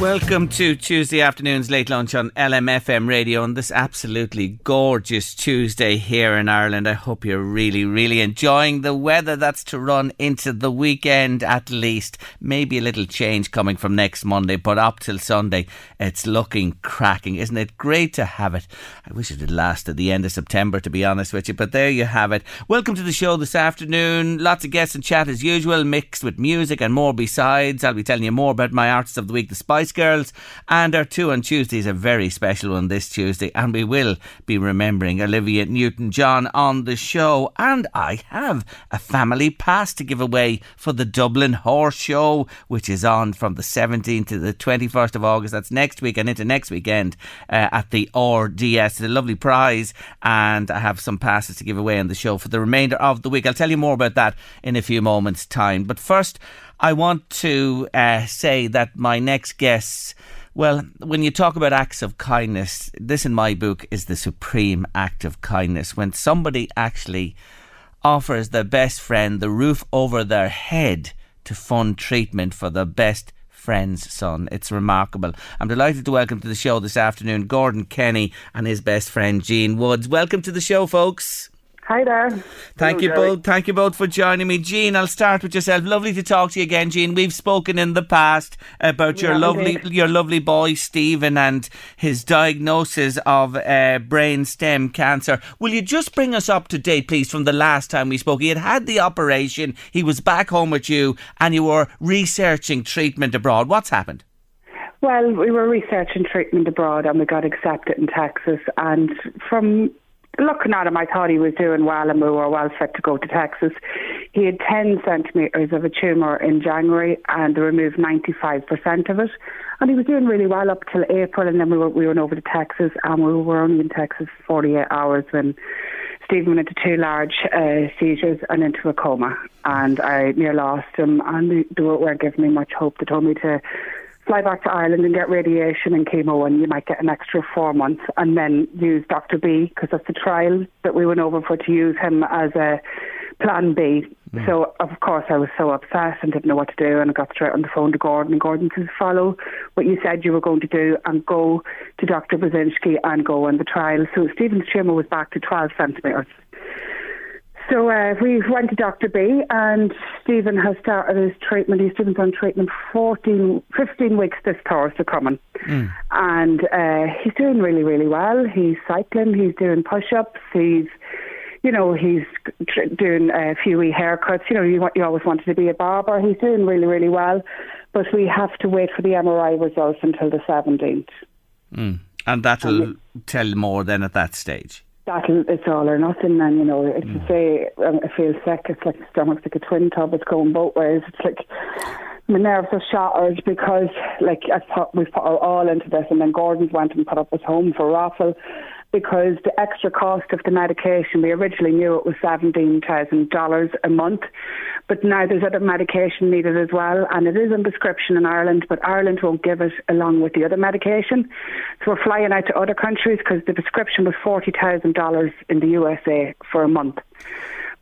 Welcome to Tuesday afternoon's late lunch on LMFM radio on this absolutely gorgeous Tuesday here in Ireland. I hope you're really, really enjoying the weather that's to run into the weekend at least. Maybe a little change coming from next Monday, but up till Sunday, it's looking cracking. Isn't it great to have it? I wish it had lasted the end of September, to be honest with you, but there you have it. Welcome to the show this afternoon. Lots of guests and chat as usual, mixed with music and more besides. I'll be telling you more about my artist of the week, the Spice Girls, and our two on Tuesday is a very special one this Tuesday, and we will be remembering Olivia Newton John on the show. And I have a family pass to give away for the Dublin Horse Show, which is on from the 17th to the 21st of August. That's next week and into next weekend uh, at the RDS. It's a lovely prize, and I have some passes to give away on the show for the remainder of the week. I'll tell you more about that in a few moments' time. But first, I want to uh, say that my next guests. Well, when you talk about acts of kindness, this in my book is the supreme act of kindness. When somebody actually offers their best friend the roof over their head to fund treatment for their best friend's son. It's remarkable. I'm delighted to welcome to the show this afternoon Gordon Kenny and his best friend Jean Woods. Welcome to the show, folks. Hi there. Thank Hello, you Jerry. both. Thank you both for joining me, Jean. I'll start with yourself. Lovely to talk to you again, Jean. We've spoken in the past about your lovely, indeed. your lovely boy Stephen and his diagnosis of uh, brain stem cancer. Will you just bring us up to date, please, from the last time we spoke? He had had the operation. He was back home with you, and you were researching treatment abroad. What's happened? Well, we were researching treatment abroad and we got accepted in Texas. And from looking at him, I thought he was doing well and we were well fit to go to Texas. He had 10 centimetres of a tumour in January and they removed 95% of it. And he was doing really well up till April and then we, were, we went over to Texas and we were only in Texas 48 hours when Stephen went into two large uh, seizures and into a coma. And I near lost him and they weren't giving me much hope. They told me to fly back to Ireland and get radiation and chemo, and you might get an extra four months, and then use Dr. B because that's the trial that we went over for to use him as a plan B. Mm. So of course I was so upset and didn't know what to do, and I got straight on the phone to Gordon. And Gordon says, "Follow what you said you were going to do, and go to Dr. Burzynski and go on the trial." So Stephen's tumour was back to 12 centimetres. So uh, we went to Dr. B, and Stephen has started his treatment. He's been on treatment 14, 15 weeks this Thursday coming. And uh, he's doing really, really well. He's cycling, he's doing push ups, he's, you know, he's tr- doing a few wee haircuts. You know, you, you always wanted to be a barber. He's doing really, really well. But we have to wait for the MRI results until the 17th. And that'll tell more then at that stage. That'll, it's all or nothing, and you know, it's to say um, I feel sick. It's like the stomach's like a twin tub. It's going both ways. It's like my nerves are shattered because, like, I put, we've put our all into this, and then Gordon's went and put up his home for raffle because the extra cost of the medication, we originally knew it was $17,000 a month, but now there's other medication needed as well, and it is in prescription in Ireland, but Ireland won't give it along with the other medication. So we're flying out to other countries because the prescription was $40,000 in the USA for a month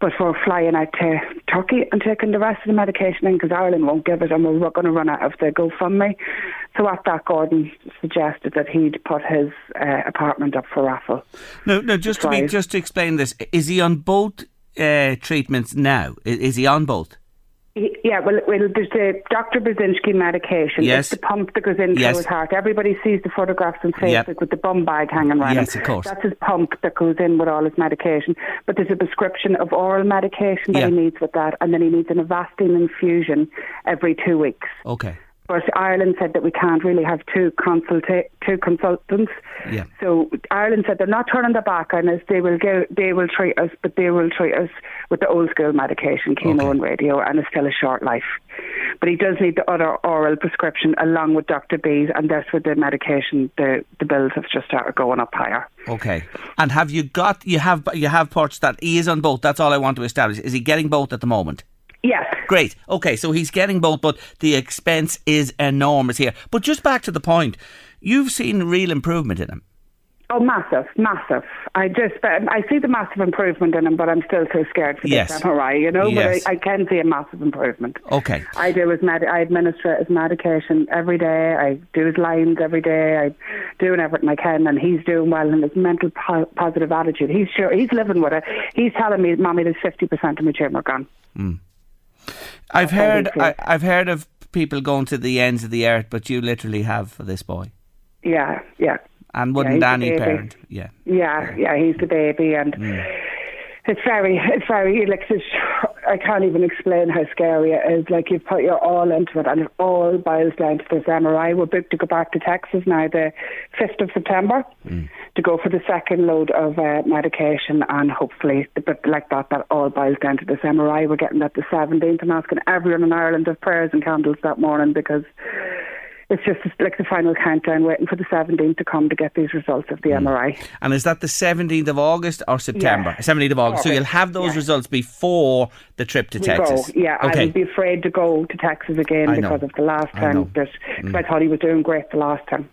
but we're flying out to Turkey and taking the rest of the medication in because Ireland won't give it and we're going to run out of the GoFundMe. So at that, Gordon suggested that he'd put his uh, apartment up for raffle. No, no. Just to be, just to explain this, is he on both uh, treatments now? Is, is he on both? Yeah, well, well, there's the Dr. Burzynski medication. Yes. It's the pump that goes into yes. his heart. Everybody sees the photographs on Facebook yep. with the bum bag hanging around yes, him. of course. That's his pump that goes in with all his medication. But there's a prescription of oral medication that yeah. he needs with that, and then he needs an Avastin infusion every two weeks. Okay. But Ireland said that we can't really have two consulta- two consultants. Yeah. So Ireland said they're not turning their back on us. They will go. They will treat us, but they will treat us with the old school medication, chemo Okay. and radio, and it's still a short life. But he does need the other oral prescription along with Dr. B's, and that's with the medication. The the bills have just started going up higher. Okay. And have you got you have you have parts that he is on both? That's all I want to establish. Is he getting both at the moment? Yes. Great. Okay, so he's getting both, but the expense is enormous here. But just back to the point, you've seen real improvement in him. Oh, massive, massive. I just, I see the massive improvement in him, but I'm still too scared for Yes. this MRI, you know. Yes. But I, I can see a massive improvement. Okay. I do his med- I administer his medication every day. I do his lines every day. I doing everything I can, and he's doing well. in his mental po- positive attitude. He's sure he's living with it. He's telling me, "Mommy, there's fifty percent of my tumour gone." Hmm. I've heard I, I've heard of people going to the ends of the earth, but you literally have for this boy. Yeah, yeah, And wouldn't a any parent? Yeah. yeah, yeah. He's the baby, and mm. It's very, it's very like it's, I can't even explain how scary it is. Like you've put your all into it, and it all boils down to this MRI. We're booked to go back to Texas now, the fifth of September, to go for the second load of uh, medication, and hopefully, but like that, that all boils down to this MRI. We're getting that the seventeenth. I'm asking everyone in Ireland of prayers and candles that morning because. It's just like the final countdown, waiting for the 17th to come to get these results of the MRI. And is that the 17th of August or September? 17th of August. So you'll have those yeah. results before the trip to We Texas. Go. Yeah, I would be afraid to go to Texas again because of the last I know. Mm. time. That, cause I thought he was doing great the last time.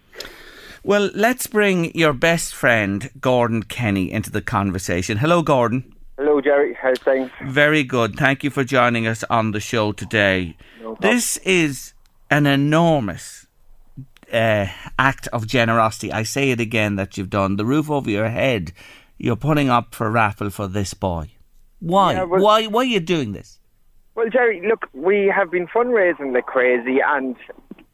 Well, let's bring your best friend, Gordon Kenny, into the conversation. Hello, Gordon. Hello, Jerry. How's things? Very good. Thank you for joining us on the show today. this is an enormous uh, act of generosity. I say it again that you've done. The roof over your head, you're putting up for raffle for this boy. Why? Yeah, well- why? Why are you doing this? Well, Jerry, look, we have been fundraising like crazy, and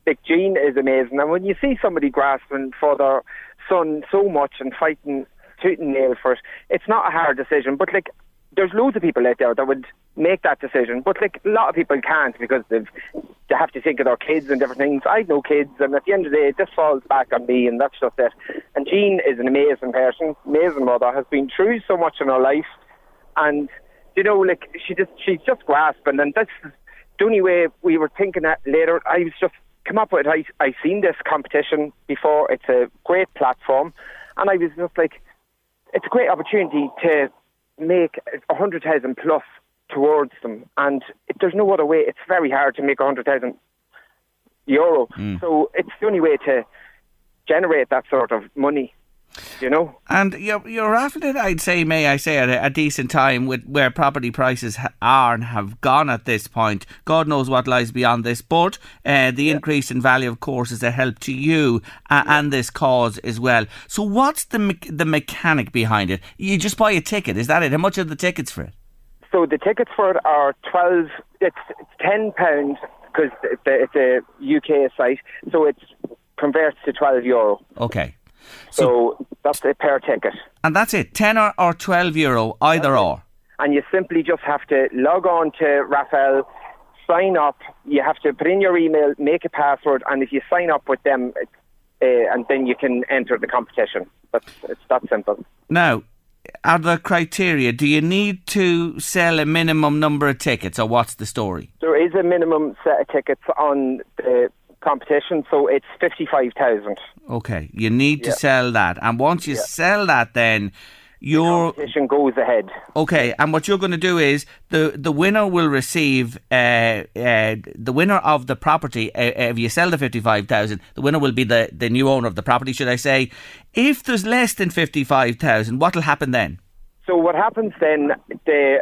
like Jean is amazing. And when you see somebody grasping for their son so much and fighting tooth and nail for it, it's not a hard decision. But like, there's loads of people out there that would make that decision, but like a lot of people can't because they've they have to think of their kids and different things. I know kids, and at the end of the day, this falls back on me, and that's just it. And Jean is an amazing person, amazing mother, has been through so much in her life, and you know, like she just she's just grasping, and that's the only way we were thinking that later. I was just come up with it. I I seen this competition before. It's a great platform, and I was just like, it's a great opportunity to make a hundred thousand plus towards them, and it, there's no other way. It's very hard to make a hundred thousand euro, hmm. so it's the only way to generate that sort of money. You know. And you're, you're raffled it, I'd say, may I say, at a, a decent time with where property prices are and have gone at this point. God knows what lies beyond this, but uh, the increase in value, of course, is a help to you uh, and this cause as well. So, what's the me- the mechanic behind it? You just buy a ticket, is that it? How much are the tickets for it? So the tickets for it are twelve. It's, it's ten pounds because it's a, it's a UK site, so it converts to twelve euro. Okay. So, that's a pair ticket, And that's it, 10 or, or 12 euro, either or. and you simply just have to log on to Raffall, sign up. You have to put in your email, make a password, and if you sign up with them, uh, and then you can enter the competition. That's it's that simple. Now, are the criteria? Do you need to sell a minimum number of tickets, or what's the story? There is a minimum set of tickets on the competition, so it's fifty-five thousand. Okay, you need to Yeah. sell that, and once you Yeah. sell that, then you're Competition goes ahead. okay. And what you're going to do is the the winner will receive uh, uh, the winner of the property. Uh, if you sell the fifty five thousand, the winner will be the the new owner of the property. Should I say? If there's less than fifty five thousand, what will happen then? So what happens then? The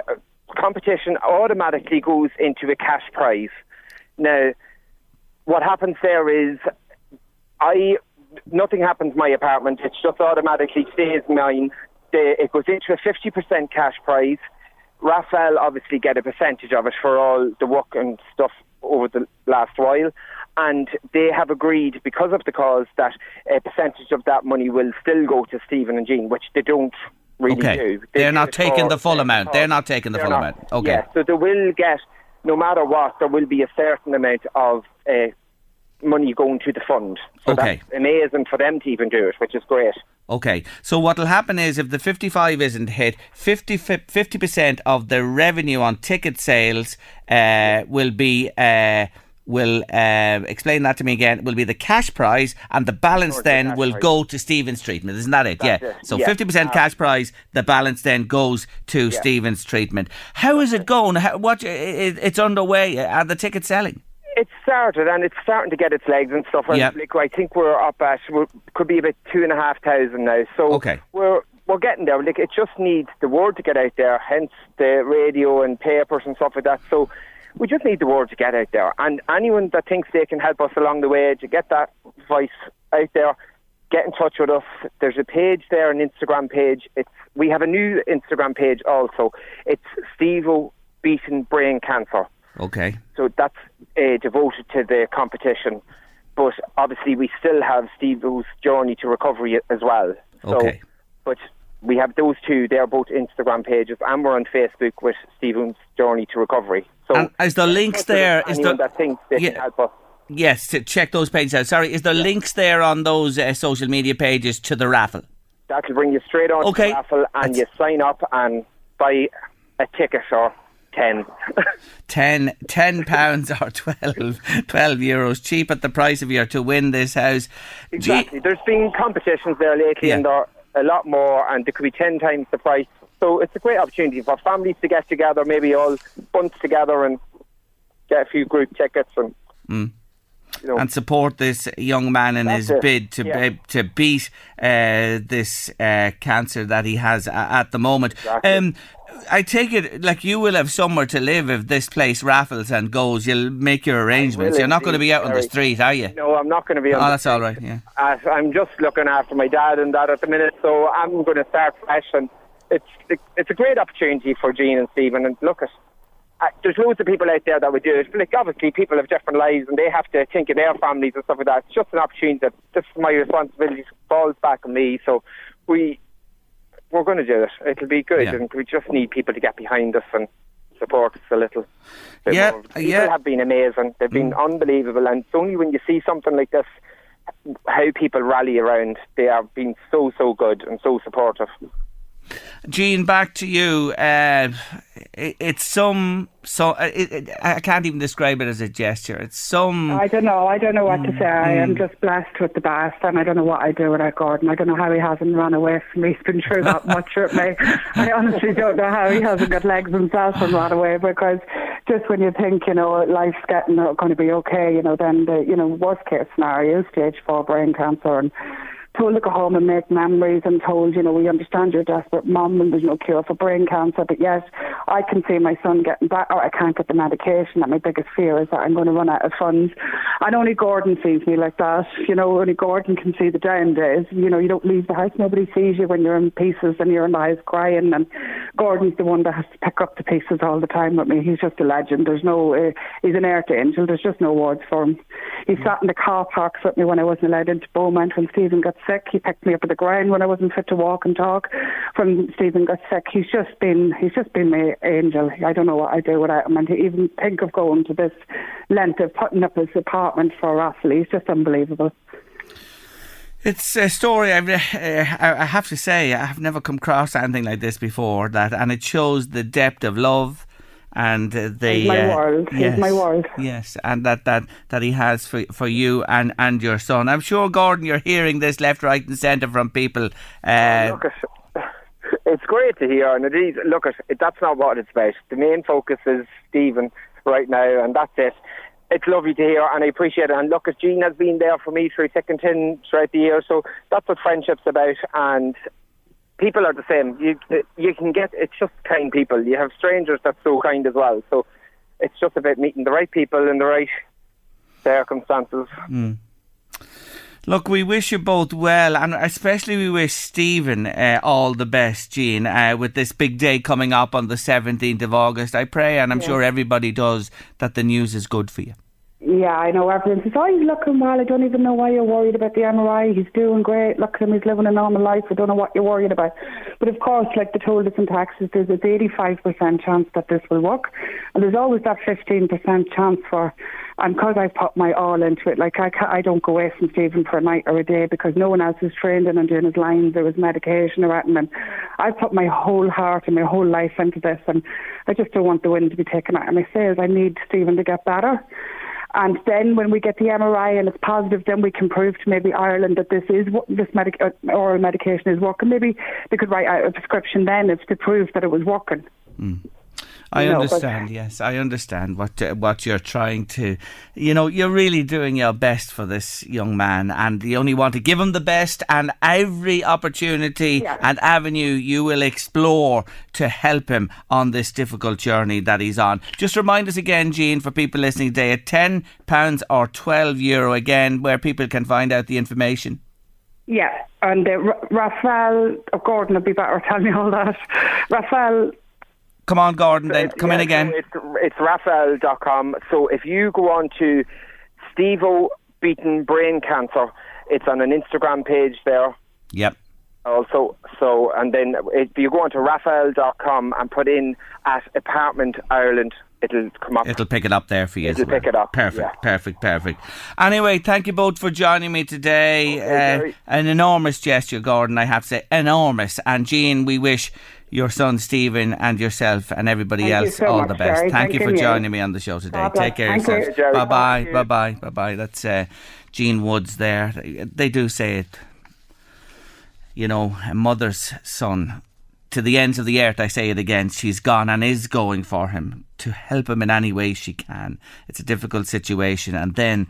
competition automatically goes into a cash prize. Now, what happens there is, I nothing happens in my apartment. It just automatically stays mine. It goes into a fifty percent cash prize. Raffall obviously get a percentage of it for all the work and stuff over the last while. And they have agreed, because of the cause, that a percentage of that money will still go to Stephen and Jean, which they don't really Okay. do. They They're do not taking the full amount. They're not taking the full amount. Okay. Yeah, so they will get, no matter what, there will be a certain amount of uh, money going to the fund. So Okay. that's amazing for them to even do it, which is great. Okay, so what will happen is if the 55 isn't hit, 50, 50% of the revenue on ticket sales uh, will be. Uh, will uh, explain that to me again. Will be the cash prize, and the balance the then cash will prize. go to Stephen's treatment. Isn't that it? That's yeah. it, So yeah. fifty percent Uh, cash prize, the balance then goes to Yeah. Stephen's treatment. How is it going? How, what? It, it's underway. Are the tickets selling? It started and it's starting to get its legs and stuff. And Yeah. like, I think we're up at we could be about two and a half thousand now. So Okay. we're we're getting there. Like it just needs the word to get out there. Hence the radio and papers and stuff like that. So we just need the word to get out there. And anyone that thinks they can help us along the way to get that voice out there, get in touch with us. There's a page there, an Instagram page. It's we have a new Instagram page also. It's Steve beating brain cancer. Okay. So that's uh, devoted to the competition. But obviously, we still have Steve's journey to recovery as well. So, Okay. But we have those two. They're both Instagram pages, and we're on Facebook with Stephen's journey to recovery. So And is there links there? anyone that thinks they Yeah. can help us. Yes, to check those pages out. Sorry, is there links there on those uh, social media pages to the raffle? That'll bring you straight on Okay. to the raffle, and That's- you sign up and buy a ticket or ten. 10, 10 pounds or 12, 12 euros, cheap at the price of your to win this house. Gee- Exactly. There's been competitions there lately, Yeah. and there are a lot more, and there could be ten times the price. So it's a great opportunity for families to get together, maybe all bunch together and get a few group tickets and. You know, and support this young man in his it. bid to Yeah. be, to beat uh, this uh, cancer that he has a- at the moment. Exactly. Um, I take it like you will have somewhere to live if this place raffles and goes. You'll make your arrangements. You're not going to be out on the street, are you? no, I'm not going to be on. Oh, the that's all right. Yeah. Uh, I'm just looking after my dad and that at the minute, so I'm going to start fresh. And it's it's a great opportunity for Jean and Stephen. And look at, uh, there's loads of people out there that would do it. Like obviously, people have different lives and they have to think of their families and stuff like that. It's just an opportunity that this is my responsibility falls back on me. So we we're going to do it. It'll be good, Yeah. and we just need people to get behind us and support us a little. Yeah, more. People yeah. have been amazing. They've been unbelievable, and it's only when you see something like this how people rally around. They have been so so good and so supportive. Jean, back to you. Uh, it, it's some so uh, it, it, I can't even describe it as a gesture. It's some. I don't know. I don't know what to say. I Mm. am just blessed with the best, and I don't know what I do without Gordon. I don't know how he hasn't run away from me. He's been through that much with me. I honestly don't know how he hasn't got legs himself and run away because just when you think, you know, life's getting going to be okay, you know, then the, you know, worst case scenario, stage four brain cancer and told to go home and make memories and told, you know, we understand you're desperate mum and there's no cure for brain cancer, but yes, I can see my son getting back, or I can't get the medication. And my biggest fear is that I'm going to run out of funds. And only Gordon sees me like that. You know, only Gordon can see the down days. You know, you don't leave the house. Nobody sees you when you're in pieces and you're in the house crying. And Gordon's the one that has to pick up the pieces all the time with me. He's just a legend. There's no, uh, he's an earth angel. There's just no words for him. He sat in the car parks with me when I wasn't allowed into Beaumont when Stephen got sick. He picked me up at the ground when I wasn't fit to walk and talk. From Stephen got sick, he's just been he's just been my angel. I don't know what I do without him. And to even think of going to this length of putting up his apartment for raffle, he's just unbelievable. It's a story I've, uh, I have to say I've never come across anything like this before. That and it shows the depth of love and the my uh, world. He's Yes, my world. Yes, and that, that that he has for for you and and your son. I'm sure Gordon, you're hearing this left, right, and centre from people. Uh, look, it's great to hear, and it is. Look, at, that's not what it's about. The main focus is Stephen right now, and that's it. It's lovely to hear, and I appreciate it. And look, Jean has been there for me through thick and thin throughout the year, so that's what friendship's about. And people are the same. You you can get it's just kind people. You have strangers that's so kind as well. So it's just about meeting the right people in the right circumstances. Look, we wish you both well, and especially we wish Stephen uh, all the best, Jean, uh, with this big day coming up on the 17th of August. I pray, and I'm sure everybody does, that the news is good for you. Yeah, I know everyone says, oh, he's looking well. I don't even know why you're worried about the MRI. He's doing great. Look at him. He's living a normal life. I don't know what you're worried about. But of course, like they told us in Texas, there's an 85% chance that this will work. And there's always that 15% chance for, and because I've put my all into it, like I, ca I don't go away from Stephen for a night or a day because no one else is trained in and doing his lines. There was medication or anything. And I put my whole heart and my whole life into this. And I just don't want the wind to be taken out of my sails. I need Stephen to get better. And then when we get the MRI and it's positive, then we can prove to maybe Ireland that this is this medic- uh, oral medication is working. Maybe they could write out a prescription then if to prove that it was working. I No, but- understand. Yes, I understand what uh, what you're trying to. You know, you're really doing your best for this young man, and you only want to give him the best, and every opportunity Yeah. and avenue you will explore to help him on this difficult journey that he's on. Just remind us again, Jean, for people listening today, at ten pounds or twelve euro again, where people can find out the information. Yeah, and uh, Ra- Raffall, oh, Gordon would be better telling me all that. Raffall, Come on, Gordon. Then come in again. so It's, it's Raffall.com. So if you go on to Stevo Beaten Brain Cancer, it's on an Instagram page there. Yep. Also, so and then if you go on to Raffall.com and put in at Apartment Ireland, it'll come up. It'll pick it up there for you. It'll well. pick it up, Perfect, yeah. perfect, perfect. Anyway, thank you both for joining me today. Okay, uh, an enormous gesture, Gordon. I have to say, enormous. And Jean, we wish your son Stephen and yourself and everybody Thank else so all much, the best. Jerry. Thank you for you. joining me on the show today. God. Take care Thank yourself. Bye bye, bye bye, bye bye. That's uh, Jean Woods there. They do say it. You know, a mother's son to the ends of the earth, I say it again, she's gone and is going for him to help him in any way she can. It's a difficult situation. And then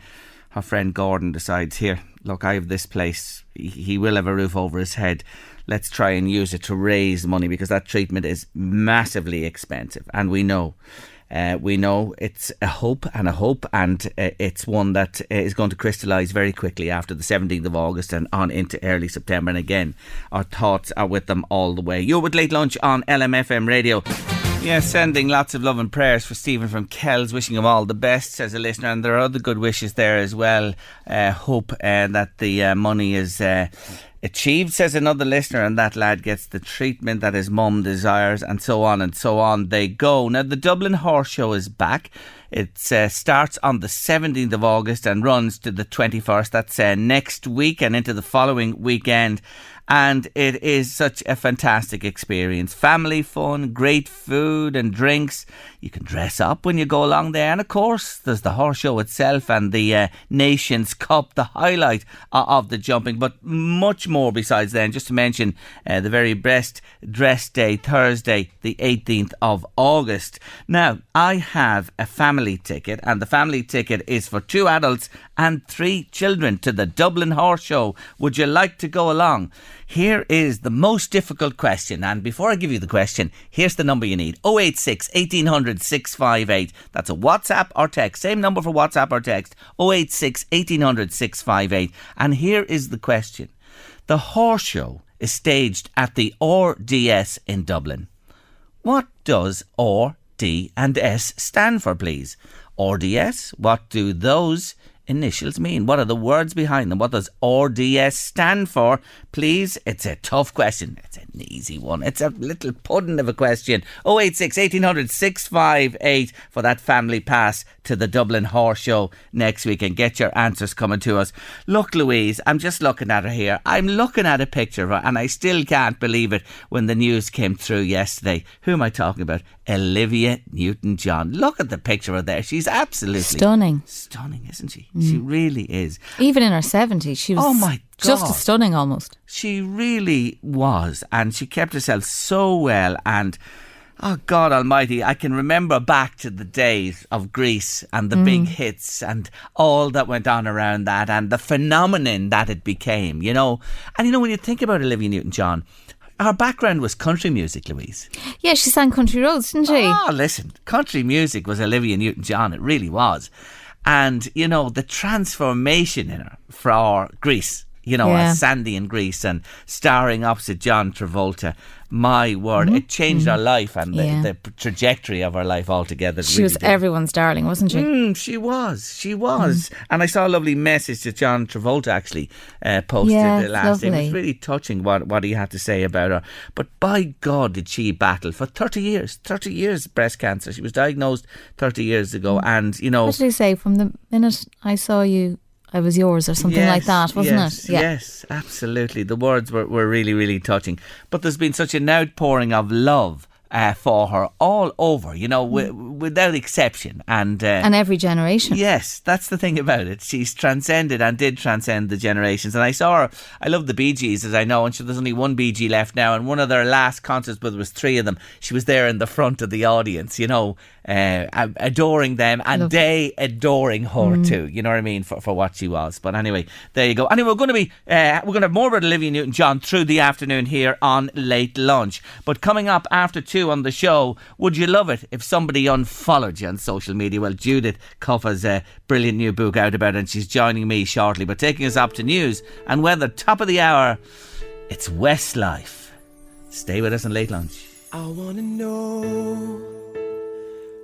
her friend Gordon decides, here, look, I have this place. He will have a roof over his head. Let's try and use it to raise money because that treatment is massively expensive. And we know. Uh, we know it's a hope and a hope, and uh, it's one that uh, going to crystallise very quickly after the 17th of August and on into early September. And again, our thoughts are with them all the way. You're with Late Lunch on LMFM Radio. Yeah, sending lots of love and prayers for Stephen from Kells, wishing him all the best, says a listener. And there are other good wishes there as well. Uh, hope uh, that the uh, money is uh, achieved, says another listener, and that lad gets the treatment that his mum desires, and so on and so on they go. Now, the Dublin Horse Show is back. It uh, starts on the 17th of August and runs to the 21st. That's uh, next week and into the following weekend. And it is such a fantastic experience. Family fun, great food and drinks. You can dress up when you go along there. And of course, there's the horse show itself and the uh, Nations Cup, the highlight of the jumping, but much more besides then. Just to mention uh, the very best dress day, Thursday, the 18th of August. Now, I have a family ticket, and the family ticket is for two adults and three children to the Dublin Horse Show. Would you like to go along? Here is the most difficult question, and before I give you the question, here's the number you need 086 1800 658. That's a WhatsApp or text. Same number for WhatsApp or text 086 1800 658. And here is the question The horse show is staged at the RDS in Dublin. What does R, D, and S stand for, please? RDS, what do those initials mean? What are the words behind them? What does RDS stand for? Please, it's a tough question. It's an easy one. It's a little pudding of a question. 086 1800 658 for that family pass to the Dublin Horse Show next week and get your answers coming to us. Look, Louise, I'm just looking at her here. I'm looking at a picture of her and I still can't believe it when the news came through yesterday. Who am I talking about? Olivia Newton John. Look at the picture of her there. She's absolutely Stunning. Stunning, isn't she? Mm. She really is. Even in her 70s, she was Oh my just God. as stunning almost. She really was, and she kept herself so well. And oh God Almighty, I can remember back to the days of Grease and the big mm. hits and all that went on around that, and the phenomenon that it became. You know, and you know when you think about Olivia Newton-John. Her background was country music, Louise. Yeah, she sang Country Roads, didn't she? Oh, listen, country music was Olivia Newton John. It really was. And, you know, the transformation in her for Grease, you know, Yeah. as Sandy in Grease and starring opposite John Travolta. My word, it changed her life and Mm-hmm. Yeah. the, the trajectory of her life altogether. She really was did. everyone's darling, wasn't she? Mm, she was. She was. Mm. And I saw a lovely message that John Travolta actually uh, posted Yeah, it it's last. It was really touching what, what he had to say about her. But by God, did she battle for 30 years? 30 years breast cancer. She was diagnosed 30 years ago. And, you know. Mm. What did he say? From the minute I saw you, I was yours, or something like that, wasn't yes, it? Yeah. Yes, absolutely. The words were, were really, really touching. But there's been such an outpouring of love uh, for her all over, you know, wi- without exception. And, uh, And every generation. Yes, that's the thing about it. She's transcended and did transcend the generations. And I saw her. I love the Bee Gees, as I know, and she, there's only one Bee Gee left now. And one of their last concerts, but there was three of them. She was there in the front of the audience, you know, uh, adoring them, and they adoring her too. You know what I mean for, for what she was. But anyway, there you go. Anyway, we're going to be uh, we're going to have more about Olivia Newton-John through the afternoon here on late lunch. But coming up after two on the show, would you love it if somebody unfollowed you on social media? Well, Judith has a brilliant new book out about it, and she's joining me shortly. But taking us up to news and weather, top of the hour, it's Westlife. Stay with us on late lunch. I wanna know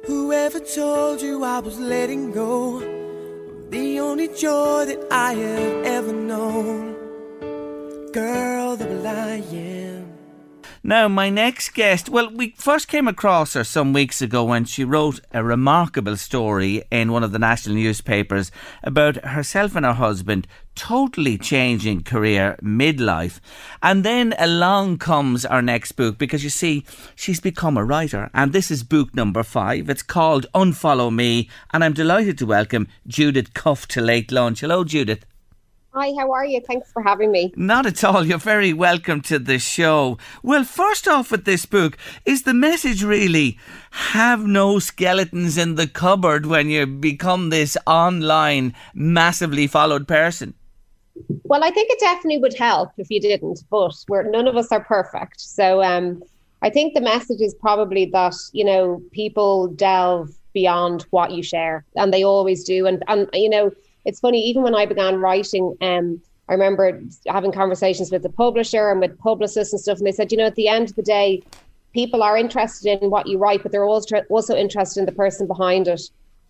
whoever told you I was letting go. The only joy that I have ever known. Girl, the am. Now, my next guest, well, we first came across her some weeks ago when she wrote a remarkable story in one of the national newspapers about herself and her husband totally changing career midlife. And then along comes our next book because you see, she's become a writer, and this is book number five. It's called Unfollow Me, and I'm delighted to welcome Judith Cuffe to Late Lunch. Hello, Judith. Hi, how are you? Thanks for having me. Not at all. You're very welcome to the show. Well, first off, with this book, is the message really have no skeletons in the cupboard when you become this online, massively followed person? Well, I think it definitely would help if you didn't, but we're none of us are perfect. So um, I think the message is probably that you know people delve beyond what you share, and they always do. And and you know, it's funny. Even when I began writing, um, I remember having conversations with the publisher and with publicists and stuff, and they said, you know, at the end of the day, people are interested in what you write, but they're also interested in the person behind it.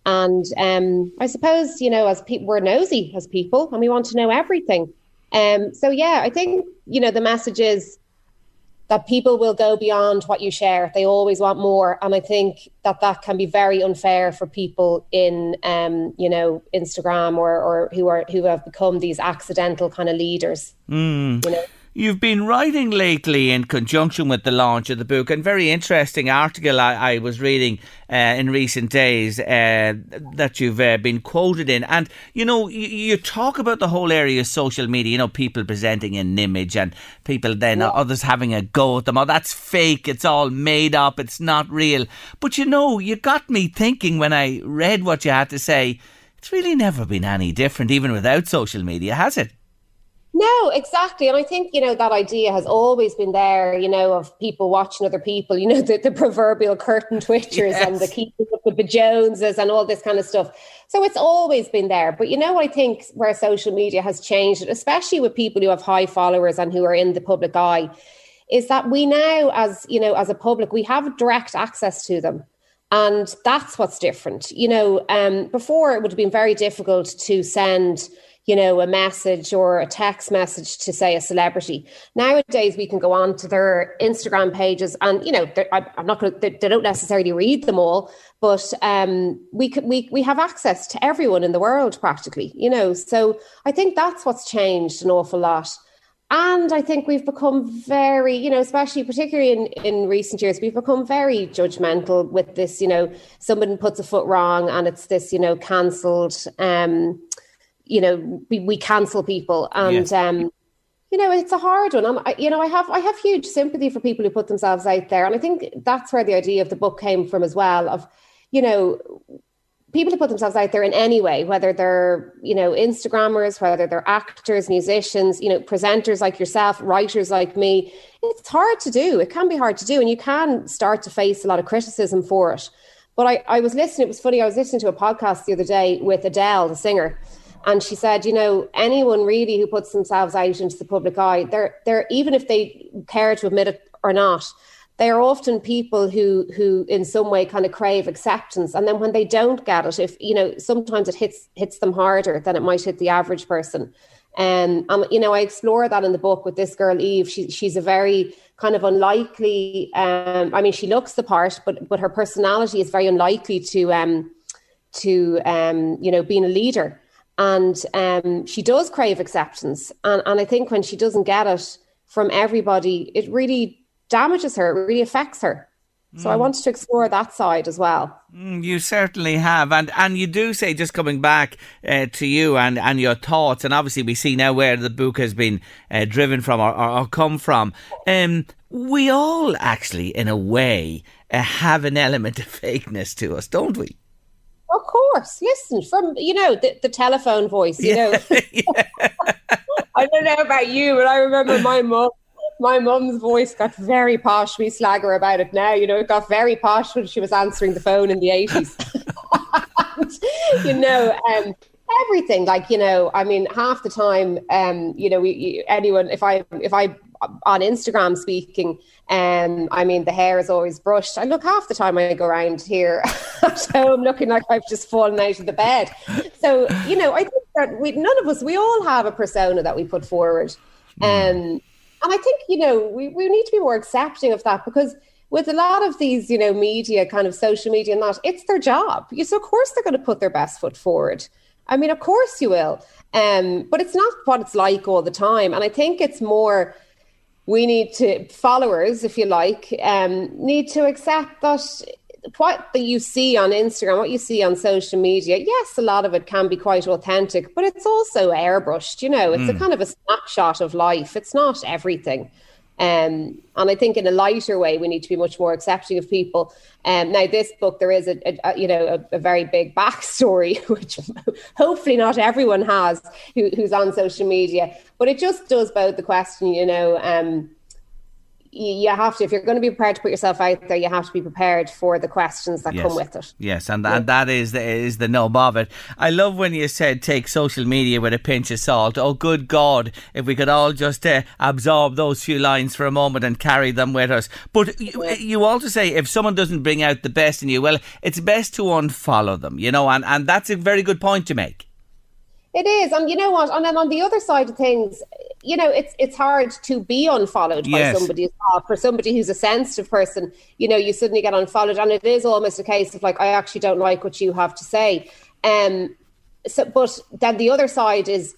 And um, I suppose you know, as people, we're nosy as people, and we want to know everything. Um, so yeah, I think you know the message is that people will go beyond what you share. They always want more, and I think that that can be very unfair for people in, um, you know, Instagram or or who are who have become these accidental kind of leaders. Mm. You know. You've been writing lately in conjunction with the launch of the book, and very interesting article I, I was reading uh, in recent days uh, that you've uh, been quoted in. And you know, you, you talk about the whole area of social media. You know, people presenting an image, and people then others having a go at them. Oh, that's fake. It's all made up. It's not real. But you know, you got me thinking when I read what you had to say. It's really never been any different, even without social media, has it? No, exactly. And I think, you know, that idea has always been there, you know, of people watching other people, you know, the, the proverbial curtain twitchers and the Yes. keeping up with the Joneses and all this kind of stuff. So it's always been there. But you know, I think where social media has changed, especially with people who have high followers and who are in the public eye, is that we now, as you know, as a public, we have direct access to them. And that's what's different. You know, um, before it would have been very difficult to send you know, a message or a text message to say a celebrity. Nowadays, we can go on to their Instagram pages, and you know, I'm not going. they don't necessarily read them all, but um, we could we we have access to everyone in the world practically. You know, so I think that's what's changed an awful lot. And I think we've become very, you know, especially particularly in, in recent years, we've become very judgmental with this, you know, someone puts a foot wrong and it's this, you know, cancelled um, you know we, we cancel people and yes. um you know it's a hard one. I'm, I, you know i have i have huge sympathy for people who put themselves out there. And i think that's where the idea of the book came from as well of you know people who put themselves out there in any way whether they're you know instagrammers whether they're actors musicians you know presenters like yourself writers like me it's hard to do. It can be hard to do and you can start to face a lot of criticism for it. But I, I was listening it was funny i was listening to a podcast the other day with adele the singer and she said, you know, anyone really who puts themselves out into the public eye, they're they're even if they care to admit it or not, they are often people who who in some way kind of crave acceptance. And then when they don't get it, if you know, sometimes it hits hits them harder than it might hit the average person. Um, and you know, I explore that in the book with this girl Eve. She she's a very kind of unlikely. Um, I mean, she looks the part, but but her personality is very unlikely to um, to um, you know being a leader and um, she does crave acceptance and, and i think when she doesn't get it from everybody it really damages her it really affects her so mm. I wanted to explore that side as well. Mm, you certainly have, and and you do say just coming back uh, to you and, and your thoughts, and obviously we see now where the book has been uh, driven from or, or, or, come from. Um, we all actually, in a way, uh, have an element of fakeness to us, don't we? Of course. Listen, from you know the, the telephone voice. You yeah. know, I don't know about you, but I remember my mum. My mum's voice got very posh. We slag her about it now. You know, it got very posh when she was answering the phone in the eighties. you know, um, everything. Like you know, I mean, half the time, um, you know, we, anyone if I if I on Instagram speaking, um, I mean, the hair is always brushed. I look half the time I go around here at home looking like I've just fallen out of the bed. So, you know, I think that we, none of us, we all have a persona that we put forward. Mm. Um, and I think, you know, we, we need to be more accepting of that because with a lot of these, you know, media, kind of social media and that, it's their job. So, of course, they're going to put their best foot forward. I mean, of course you will. Um, but it's not what it's like all the time. And I think it's more we need to followers, if you like, um, need to accept that what that you see on Instagram, what you see on social media, yes, a lot of it can be quite authentic, but it's also airbrushed. You know, it's mm. a kind of a snapshot of life. It's not everything. Um, and I think in a lighter way, we need to be much more accepting of people. Um, now, this book, there is a, a, you know a, a, very big backstory, which hopefully not everyone has who, who's on social media, but it just does both the question, you know. Um, you have to if you're going to be prepared to put yourself out there you have to be prepared for the questions that yes. come with it. Yes and, yeah. and that is the, is the nub of it. I love when you said take social media with a pinch of salt. Oh good god if we could all just uh, absorb those few lines for a moment and carry them with us. But you, you also say if someone doesn't bring out the best in you well it's best to unfollow them you know and, and that's a very good point to make it is, and you know what? And then on the other side of things, you know, it's it's hard to be unfollowed yes. by somebody for somebody who's a sensitive person. You know, you suddenly get unfollowed, and it is almost a case of like, I actually don't like what you have to say. Um, so, but then the other side is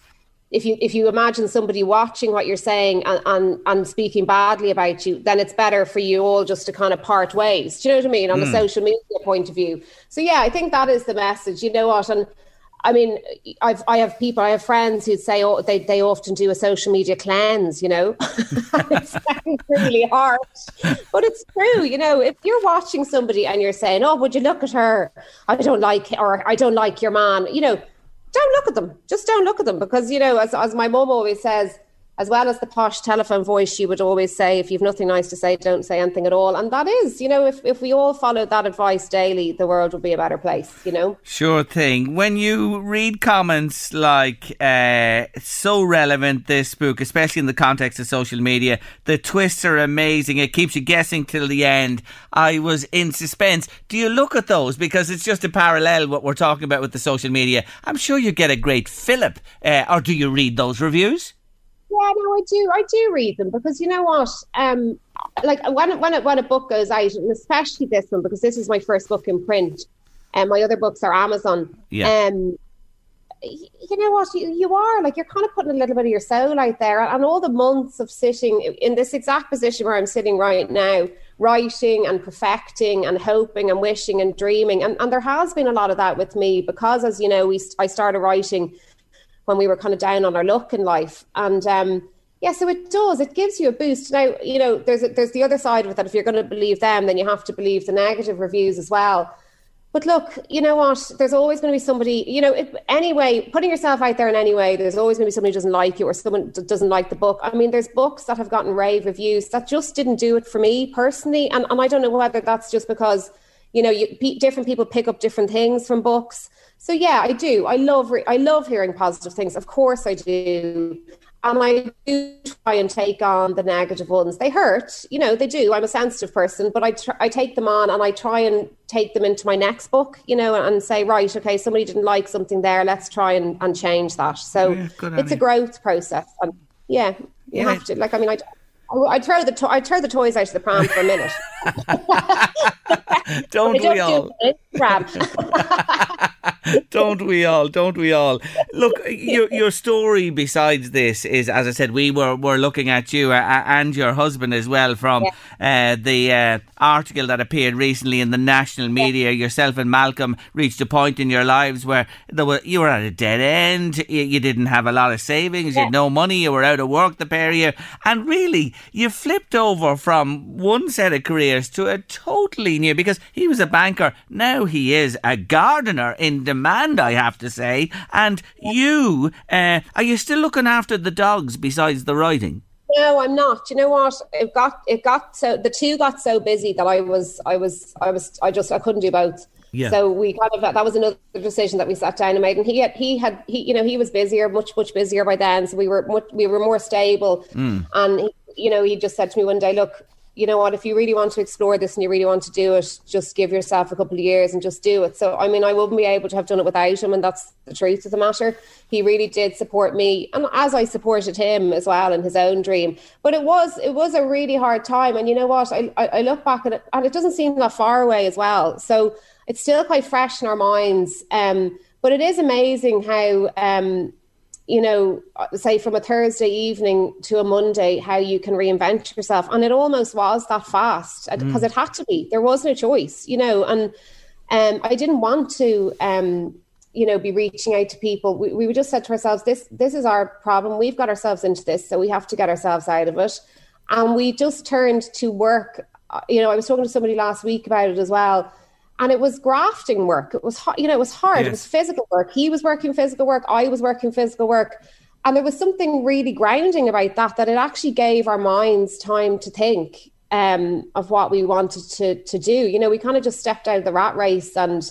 if you if you imagine somebody watching what you're saying and, and, and speaking badly about you, then it's better for you all just to kind of part ways. Do you know what I mean? On mm. the social media point of view. So yeah, I think that is the message. You know what? And I mean, I've I have people, I have friends who say oh, they they often do a social media cleanse. You know, it sounds really harsh, but it's true. You know, if you're watching somebody and you're saying, "Oh, would you look at her? I don't like, or I don't like your man," you know, don't look at them. Just don't look at them because you know, as as my mom always says, as well as the posh telephone voice, she would always say, if you've nothing nice to say, don't say anything at all. And that is, you know, if, if we all followed that advice daily, the world would be a better place, you know? Sure thing. When you read comments like, uh, so relevant, this book, especially in the context of social media, the twists are amazing. It keeps you guessing till the end. I was in suspense. Do you look at those? Because it's just a parallel what we're talking about with the social media. I'm sure you get a great fillip. Uh, or do you read those reviews? Yeah, no, I do. I do read them because you know what? Um, like when when a, when a book goes out, and especially this one because this is my first book in print, and my other books are Amazon. Yeah. Um, you know what? You, you are like you're kind of putting a little bit of your soul out there, and all the months of sitting in this exact position where I'm sitting right now, writing and perfecting and hoping and wishing and dreaming, and and there has been a lot of that with me because, as you know, we I started writing when we were kind of down on our luck in life. And um, yeah, so it does. It gives you a boost. Now, you know, there's a, there's the other side of it that if you're going to believe them, then you have to believe the negative reviews as well. But look, you know what? There's always going to be somebody, you know, it, anyway, putting yourself out there in any way, there's always going to be somebody who doesn't like you or someone doesn't like the book. I mean, there's books that have gotten rave reviews that just didn't do it for me personally. And, and I don't know whether that's just because, you know, you, different people pick up different things from books. So yeah, I do. I love re- I love hearing positive things. Of course, I do. And I do try and take on the negative ones. They hurt, you know, they do. I'm a sensitive person, but I, tr- I take them on and I try and take them into my next book, you know, and say, right, okay, somebody didn't like something there. Let's try and, and change that. So yeah, it's a growth process. And yeah, you yeah. have to. Like, I mean, I, I throw the to- I throw the toys out of the pram for a minute. don't do we all? don't we all? Don't we all? Look, your your story. Besides this, is as I said, we were were looking at you uh, and your husband as well from yeah. uh, the uh, article that appeared recently in the national media. Yeah. Yourself and Malcolm reached a point in your lives where there were you were at a dead end. You, you didn't have a lot of savings. Yeah. You had no money. You were out of work. The pair of you, and really, you flipped over from one set of careers to a totally new. Because he was a banker, now he is a gardener in demand. I have to say. And you, uh, are you still looking after the dogs besides the writing? No, I'm not. You know what? It got it got so the two got so busy that I was I was I was I just I couldn't do both. Yeah. So we kind of that was another decision that we sat down and made. And he had he had he you know he was busier, much much busier by then. So we were much, we were more stable. Mm. And he, you know he just said to me one day, look, you know what, if you really want to explore this and you really want to do it, just give yourself a couple of years and just do it. So, I mean, I wouldn't be able to have done it without him, and that's the truth of the matter. He really did support me, and as I supported him as well in his own dream. But it was it was a really hard time, and you know what, I I, I look back at it, and it doesn't seem that far away as well. So it's still quite fresh in our minds. Um, but it is amazing how um, you know, say from a Thursday evening to a Monday, how you can reinvent yourself. And it almost was that fast because mm. it had to be. There was no choice, you know. And um, I didn't want to, um, you know, be reaching out to people. We, we just said to ourselves, this this is our problem. We've got ourselves into this, so we have to get ourselves out of it. And we just turned to work. Uh, you know, I was talking to somebody last week about it as well and it was grafting work. It was you know it was hard. Yes. It was physical work. He was working physical work. I was working physical work, and there was something really grounding about that. That it actually gave our minds time to think um, of what we wanted to to do. You know, we kind of just stepped out of the rat race, and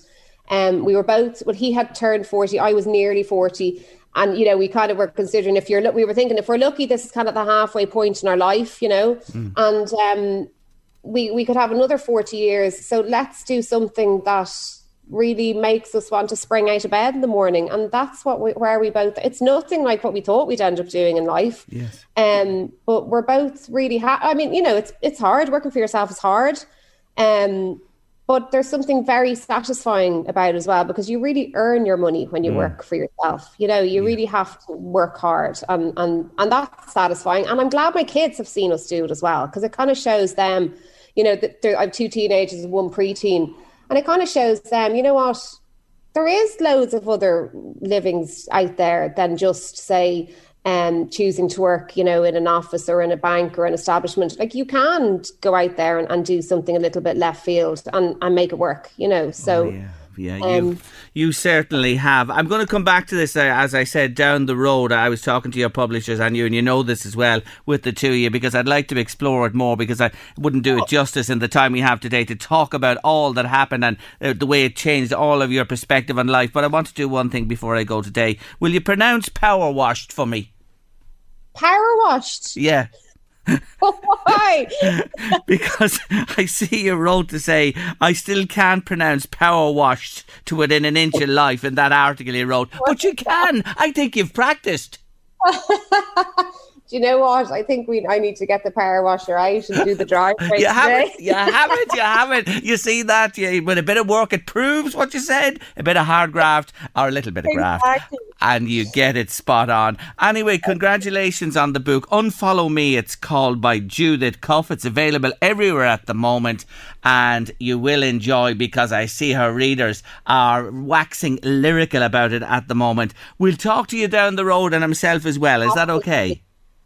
um, we were both. Well, he had turned forty. I was nearly forty. And you know, we kind of were considering if you're, we were thinking if we're lucky, this is kind of the halfway point in our life, you know. Mm. And um, we we could have another 40 years. So let's do something that really makes us want to spring out of bed in the morning. And that's what we, where we both it's nothing like what we thought we'd end up doing in life. Yes. Um but we're both really ha- i mean you know it's it's hard. Working for yourself is hard. Um but there's something very satisfying about it as well because you really earn your money when you mm. work for yourself. You know you yeah. really have to work hard. And and and that's satisfying. And i'm glad my kids have seen us do it as well because it kind of shows them you know, I have two teenagers and one preteen, and it kind of shows them, you know what, there is loads of other livings out there than just say um, choosing to work, you know, in an office or in a bank or an establishment. Like you can go out there and, and do something a little bit left field and, and make it work, you know. So, oh, yeah. Yeah, Um, you you certainly have. I'm going to come back to this uh, as I said down the road. I was talking to your publishers and you, and you know this as well with the two of you because I'd like to explore it more because I wouldn't do it justice in the time we have today to talk about all that happened and uh, the way it changed all of your perspective on life. But I want to do one thing before I go today. Will you pronounce power washed for me? Power washed. Yeah. Why? because I see you wrote to say I still can't pronounce power washed to within an inch of life in that article you wrote, but you can. I think you've practiced. Do you know what? I think we. I need to get the power washer out and do the dry You haven't. You haven't, You have it. You see that? You, with a bit of work, it proves what you said. A bit of hard graft or a little bit of graft. Exactly. And you get it spot on. Anyway, congratulations on the book. Unfollow Me, it's called by Judith Cuffe. It's available everywhere at the moment. And you will enjoy because I see her readers are waxing lyrical about it at the moment. We'll talk to you down the road and himself as well. Is that okay?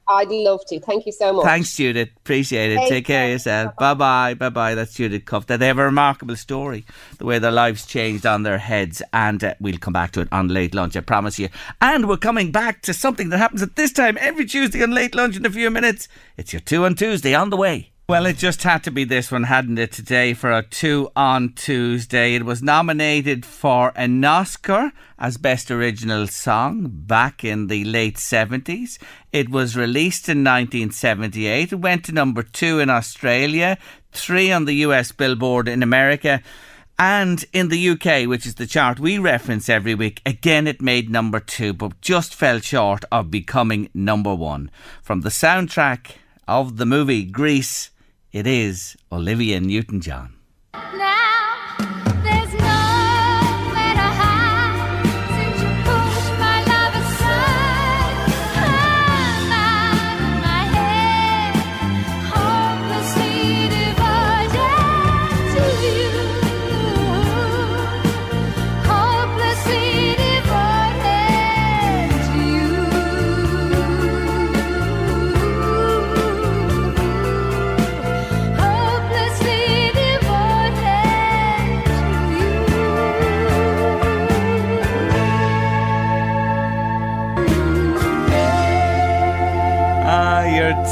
I'd love to. Thank you so much. Thanks, Judith. Appreciate it. Take Take care of yourself. Bye bye. Bye bye. That's Judith Cuffe. They have a remarkable story, the way their lives changed on their heads, and uh, we'll come back to it on late lunch. I promise you. And we're coming back to something that happens at this time every Tuesday on late lunch in a few minutes. It's your two on Tuesday on the way. Well, it just had to be this one, hadn't it, today for a two on Tuesday. It was nominated for an Oscar as Best Original Song back in the late 70s. It was released in 1978. It went to number two in Australia, three on the US Billboard in America. And in the UK, which is the chart we reference every week, again it made number two, but just fell short of becoming number one. From the soundtrack of the movie Grease, it is Olivia Newton John.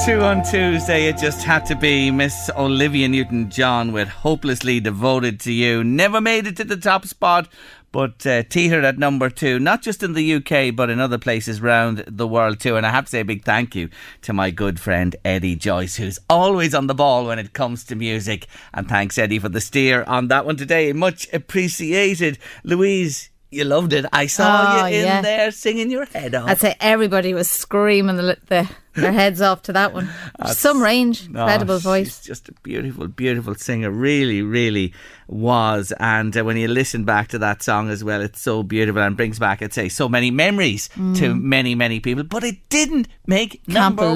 Two on Tuesday. It just had to be Miss Olivia Newton John with Hopelessly Devoted to You. Never made it to the top spot, but uh, teetered at number two, not just in the UK, but in other places around the world too. And I have to say a big thank you to my good friend Eddie Joyce, who's always on the ball when it comes to music. And thanks, Eddie, for the steer on that one today. Much appreciated. Louise, you loved it. I saw Oh, you in yeah. there singing your head off. I'd say everybody was screaming the, the, their heads off to that one. Some range, Oh, incredible voice. Just a beautiful, beautiful singer. Really, really was. And uh, when you listen back to that song as well, it's so beautiful and brings back, I'd say, so many memories to many, many people. But it didn't make Mm. Can't number one.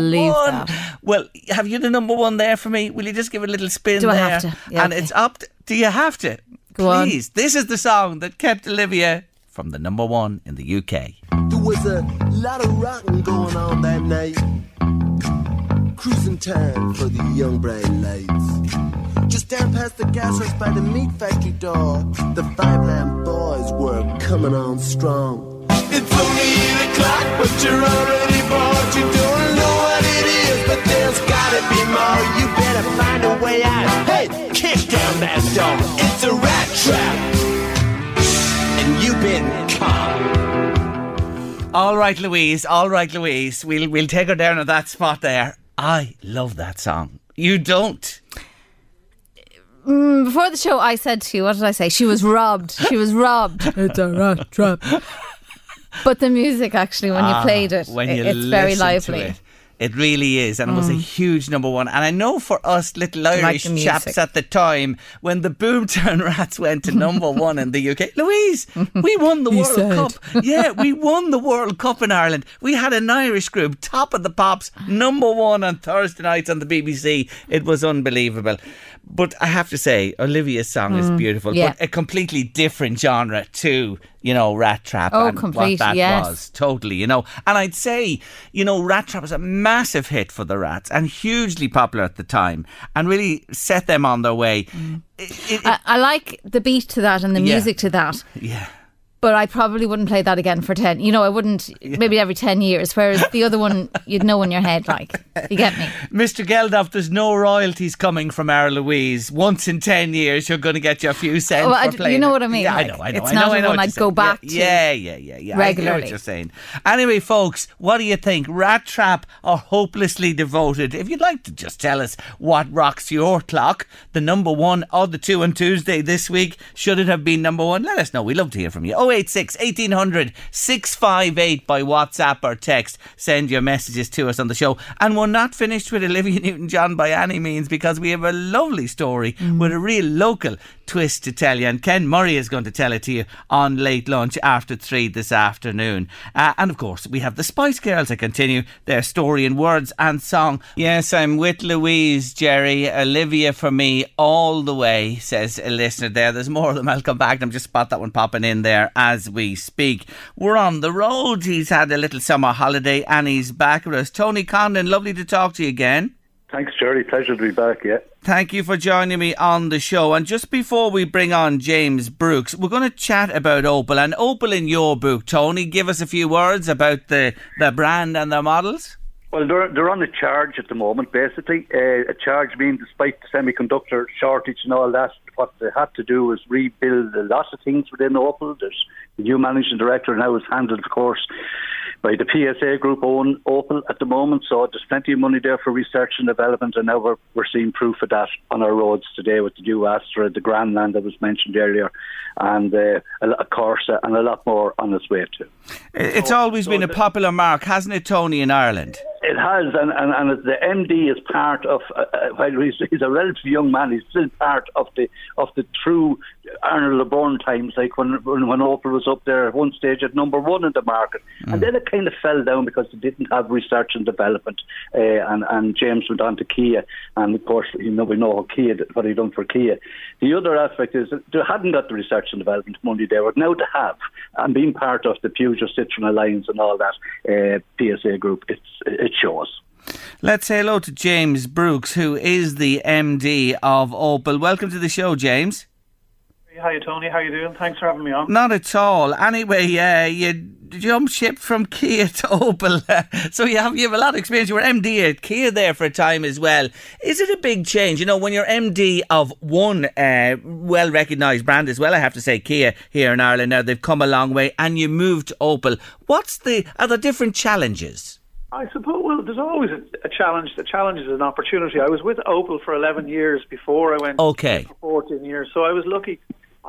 that. Well, have you the number one there for me? Will you just give it a little spin Do I have to? Yeah, and okay. it's up. To, do you have to? Go on. Please. This is the song that kept Olivia from the number one in the UK. There was a lot of rocking going on that night. Cruising time for the young bright lights. Just down past the gas house by the meat factory door, the Five Lamp boys were coming on strong. It's only eight o'clock, but you're already bored. You don't know what it is, but there's gotta be more. You better find a way out. Hey, kick down that door. It's a rat trap. All right, Louise. All right, Louise. We'll we'll take her down at that spot there. I love that song. You don't. Mm, before the show, I said to you, what did I say? She was robbed. She was robbed. it's a rat trap. But the music, actually, when you Ah, played it, when it- you it's very listen to lively. It, it really is, and it was a huge number one. And I know for us little Irish the chaps at the time, when the Boomtown Rats went to number one in the UK, Louise, we won the World said. Cup. Yeah, we won the World Cup in Ireland. We had an Irish group, top of the pops, number one on Thursday nights on the BBC. It was unbelievable. But I have to say, Olivia's song is beautiful, Mm, yeah. but a completely different genre to, you know, Rat Trap Oh, and complete, what that yes. was totally, you know. And I'd say, you know, Rat Trap was a massive hit for the Rats and hugely popular at the time, and really set them on their way. Mm. It- it- I, I like the beat to that and the Yeah. music to that. yeah. But I probably wouldn't play that again for 10. You know, I wouldn't, maybe every 10 years. Whereas the other one, you'd know in your head, like, you get me. Mr. Geldof, there's no royalties coming from our Louise. Once in 10 years, you're going to get your few cents Well, I for d- playing you know it. what I mean, Yeah, I know, I know. it's I know, not I know one I'd go back to yeah, Yeah, yeah, yeah. I hear regularly. what you're saying. Anyway, folks, what do you think? Rat Trap or Hopelessly Devoted? If you'd like to just tell us what rocks your clock, the number one or the two on Tuesday this week, should it have been number one? Let us know. We'd love to hear from you. 086 1800 658 by WhatsApp or text. Send your messages to us on the show. And we're not finished with Olivia Newton John by any means because we have a lovely story mm. with a real local twist to tell you. And Ken Murray is going to tell it to you on late lunch after three this afternoon. Uh, and of course, we have the Spice Girls to continue their story in words and song. Yes, I'm with Louise, Jerry, Olivia for me all the way, says a listener there. There's more of them. I'll come back. I'm just spot that one popping in there as we speak. We're on the road. He's had a little summer holiday and he's back with us. Tony Conlon, lovely to talk to you again. Thanks, Jerry. Pleasure to be back, yeah. Thank you for joining me on the show. And just before we bring on James Brooks, we're going to chat about Opel. And Opel in your book, Tony, give us a few words about the, the brand and their models. Well, they're, they're on a charge at the moment, basically. Uh, a charge being, despite the semiconductor shortage and all that, what they had to do was rebuild a lot of things within Opel. There's the new managing director now is handled, of course, by the PSA group own Opel at the moment. So there's plenty of money there for research and development, and now we're, we're seeing proof of that on our roads today with the new Astra, the Grandland that was mentioned earlier, and uh, a, a Corsa, and a lot more on its way too. It's always been a popular mark, hasn't it, Tony, in Ireland? It has, and, and, and the MD is part of. Uh, uh, while he's, he's a relatively young man, he's still part of the of the true Arnold LeBurn times, like when when, when Opel was up there at one stage at number one in the market, and then it kind of fell down because they didn't have research and development, uh, and and James went on to Kia, and of course you know we know how Kia what he done for Kia. The other aspect is they hadn't got the research and development money there, but now they have, and being part of the Peugeot Citroen Alliance and all that uh, PSA group, it's it shows. Let's say hello to James Brooks, who is the MD of Opel. Welcome to the show, James. Hi, Tony. How you doing? Thanks for having me on. Not at all. Anyway, uh, you jumped ship from Kia to Opel, so you have you have a lot of experience. You were MD at Kia there for a time as well. Is it a big change? You know, when you're MD of one uh, well recognised brand as well, I have to say Kia here in Ireland now they've come a long way, and you moved to Opel. What's the are there different challenges? I suppose, well, there's always a, a challenge. The challenge is an opportunity. I was with Opel for 11 years before I went Okay. for 14 years, so I was lucky.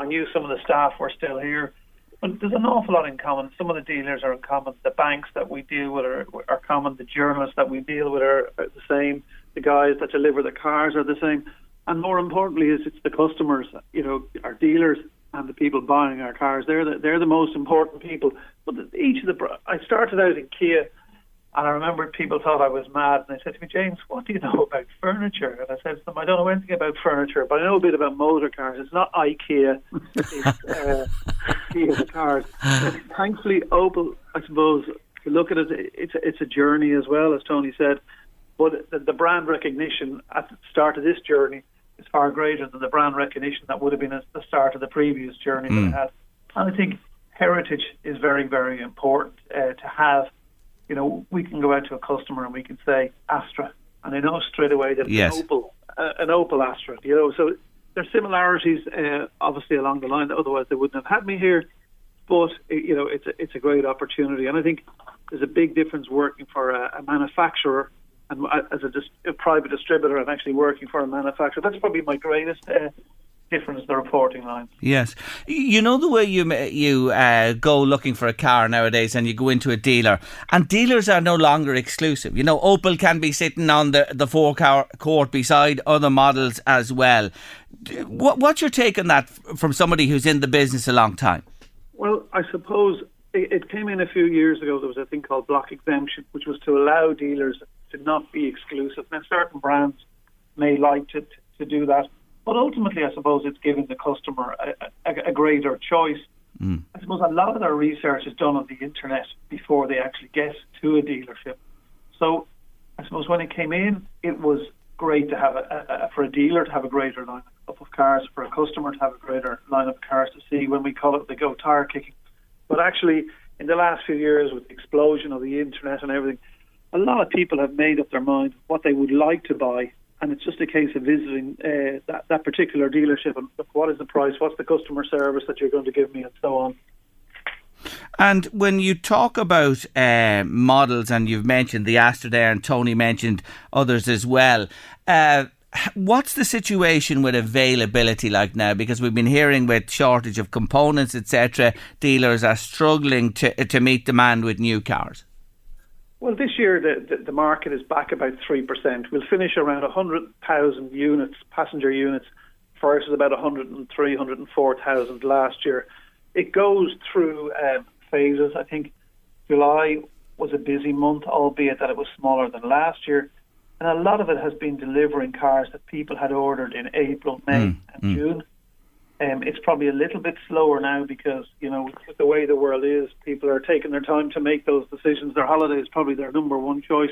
I knew some of the staff were still here. But there's an awful lot in common. Some of the dealers are in common. The banks that we deal with are, are common. The journalists that we deal with are, are the same. The guys that deliver the cars are the same. And more importantly, is it's the customers. You know, our dealers and the people buying our cars. They're the, they're the most important people. But each of the I started out in Kia. And I remember people thought I was mad, and they said to me, James, what do you know about furniture? And I said to them, I don't know anything about furniture, but I know a bit about motor cars. It's not IKEA, it's uh, Kia cars. And thankfully, Opel, I suppose, look at it, it's a, it's a journey as well, as Tony said. But the, the brand recognition at the start of this journey is far greater than the brand recognition that would have been at the start of the previous journey Mm. that I had. And I think heritage is very, very important uh, to have you know, we can go out to a customer and we can say Astra, and they know straight away that Yes. an Opel, uh, an Opel Astra. You know, so there's similarities, uh, obviously along the line. Otherwise, they wouldn't have had me here. But uh, you know, it's a, it's a great opportunity, and I think there's a big difference working for a, a manufacturer and uh, as a, dis- a private distributor and actually working for a manufacturer. That's probably my greatest uh, difference. The reporting line. Yes, you know the way you you uh, go looking for a car nowadays, and you go into a dealer, and dealers are no longer exclusive. You know, Opel can be sitting on the the forecourt beside other models as well. What, what's your take on that from somebody who's in the business a long time? Well, I suppose it, it came in a few years ago. There was a thing called block exemption, which was to allow dealers to not be exclusive. Now, certain brands may like to, to do that, but ultimately, I suppose it's giving the customer a, a, a greater choice. Hmm. I suppose a lot of their research is done on the internet before they actually get to a dealership. So I suppose when it came in, it was great to have a, a, a for a dealer to have a greater lineup of cars, for a customer to have a greater lineup of cars to see. When we call it the go tire kicking, but actually, in the last few years, with the explosion of the internet and everything, a lot of people have made up their mind what they would like to buy, and it's just a case of visiting uh, that that particular dealership and look what is the price, what's the customer service that you're going to give me, and so on. And when you talk about uh, models, and you've mentioned the Astra there, and Tony mentioned others as well. Uh, What's the situation with availability like now? Because we've been hearing with shortage of components, etc. Dealers are struggling to to meet demand with new cars. Well, this year the, the, the market is back about 3%. We'll finish around 100,000 units, passenger units, versus about 103, 104,000 last year. It goes through um, phases. I think July was a busy month, albeit that it was smaller than last year. And a lot of it has been delivering cars that people had ordered in April, May, and June. Um, it's probably a little bit slower now because you know the way the world is, people are taking their time to make those decisions. Their holiday is probably their number one choice.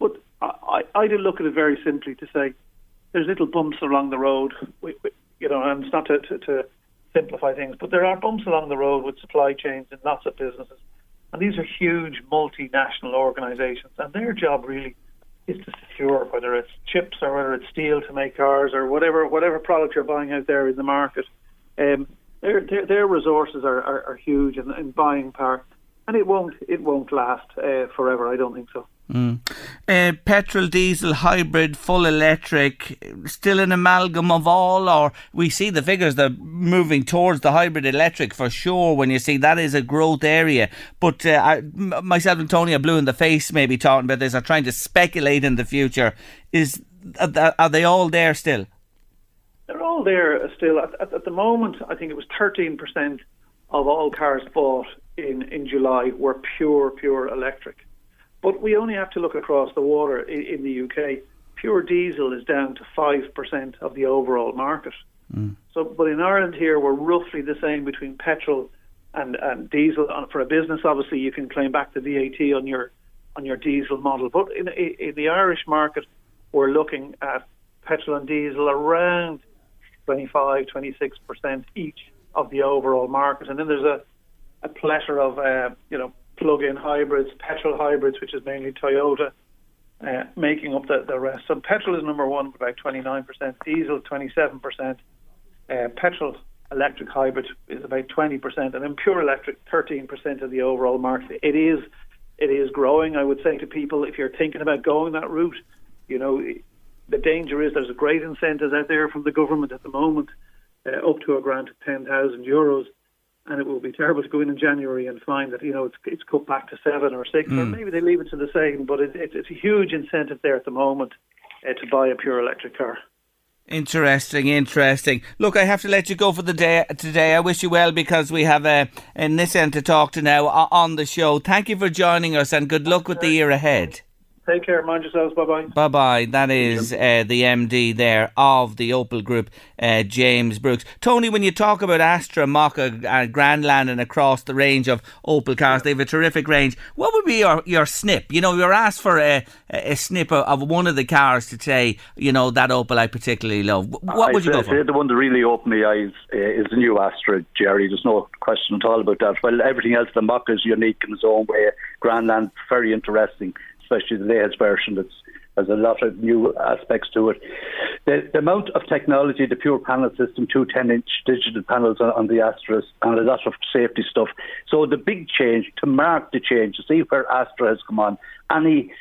But I, I, I do look at it very simply to say there's little bumps along the road. We, we, you know, and it's not to, to, to simplify things, but there are bumps along the road with supply chains and lots of businesses, and these are huge multinational organisations, and their job really is to secure whether it's chips or whether it's steel to make cars or whatever whatever product you're buying out there in the market. Um, their, their their resources are, are, are huge in buying power, and it won't it won't last uh, forever. I don't think so. Mm. Uh, petrol, diesel, hybrid, full electric, still an amalgam of all, or we see the figures that moving towards the hybrid electric for sure. When you see that is a growth area, but uh, I, myself and Tony are blue in the face, maybe talking about this, are trying to speculate in the future. Is are they all there still? They're all there still. At, at, at the moment, I think it was 13% of all cars bought in, in July were pure, pure electric. But we only have to look across the water in, in the UK. Pure diesel is down to 5% of the overall market. Mm. So, but in Ireland here, we're roughly the same between petrol and, and diesel. And for a business, obviously, you can claim back the VAT on your on your diesel model. But in, in the Irish market, we're looking at petrol and diesel around 25, 26 percent each of the overall market. And then there's a, a plethora of uh, you know plug-in hybrids, petrol hybrids, which is mainly Toyota, uh, making up the, the rest. So petrol is number one, about 29 percent, diesel 27 percent, uh, petrol electric hybrid is about 20 percent, and then pure electric 13 percent of the overall market. It is it is growing. I would say to people, if you're thinking about going that route, you know, the danger is there's a great incentives out there from the government at the moment, uh, up to a grant of 10,000 euros. And it will be terrible to go in in January and find that you know it's it's cut back to seven or six, or Mm. maybe they leave it to the same. But it, it, it's a huge incentive there at the moment uh, to buy a pure electric car. Interesting, interesting. Look, I have to let you go for the day today. I wish you well because we have a, a Nissan to talk to now on the show. Thank you for joining us and good luck with the year ahead. Take care, mind yourselves. Bye bye. Bye bye. That is uh, the MD there of the Opel Group, uh, James Brooks. Tony, when you talk about Astra, Mokka, uh, Grandland, and across the range of Opel cars, they have a terrific range. What would be your, your snip? You know, you were asked for a, a snip of, of one of the cars to say, you know, that Opel I particularly love. Wh- What I would you say, go for? say the one that really opened my eyes uh, is the new Astra, Jerry. There's no question at all about that. Well, everything else, the Mokka is unique in its own way. Grandland, very interesting, especially the latest version that's has a lot of new aspects to it. The, the amount of technology, the pure panel system, two 10 inch digital panels on, on the Astras, and a lot of safety stuff. So the big change, to mark the change, to see where Astra has come on, any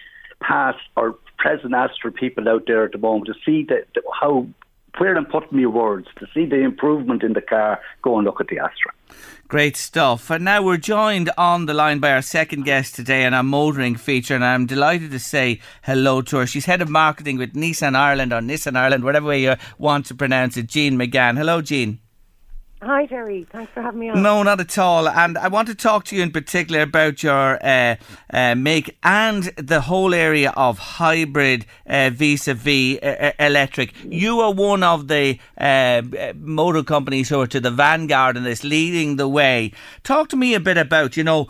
past or present Astra people out there at the moment, to see the, how where I'm putting my words, to see the improvement in the car, go and look at the Astra. Great stuff. And now we're joined on the line by our second guest today in our motoring feature, and I'm delighted to say hello to her. She's head of marketing with Nissan Ireland or Nissan Ireland, whatever way you want to pronounce it, Jean McGann. Hello, Jean. Hi, Jerry. Thanks for having me on. No, not at all. And I want to talk to you in particular about your uh, uh, make and the whole area of hybrid uh, vis-a-vis uh, electric. You are one of the uh, motor companies who are to the vanguard in this, leading the way. Talk to me a bit about, you know,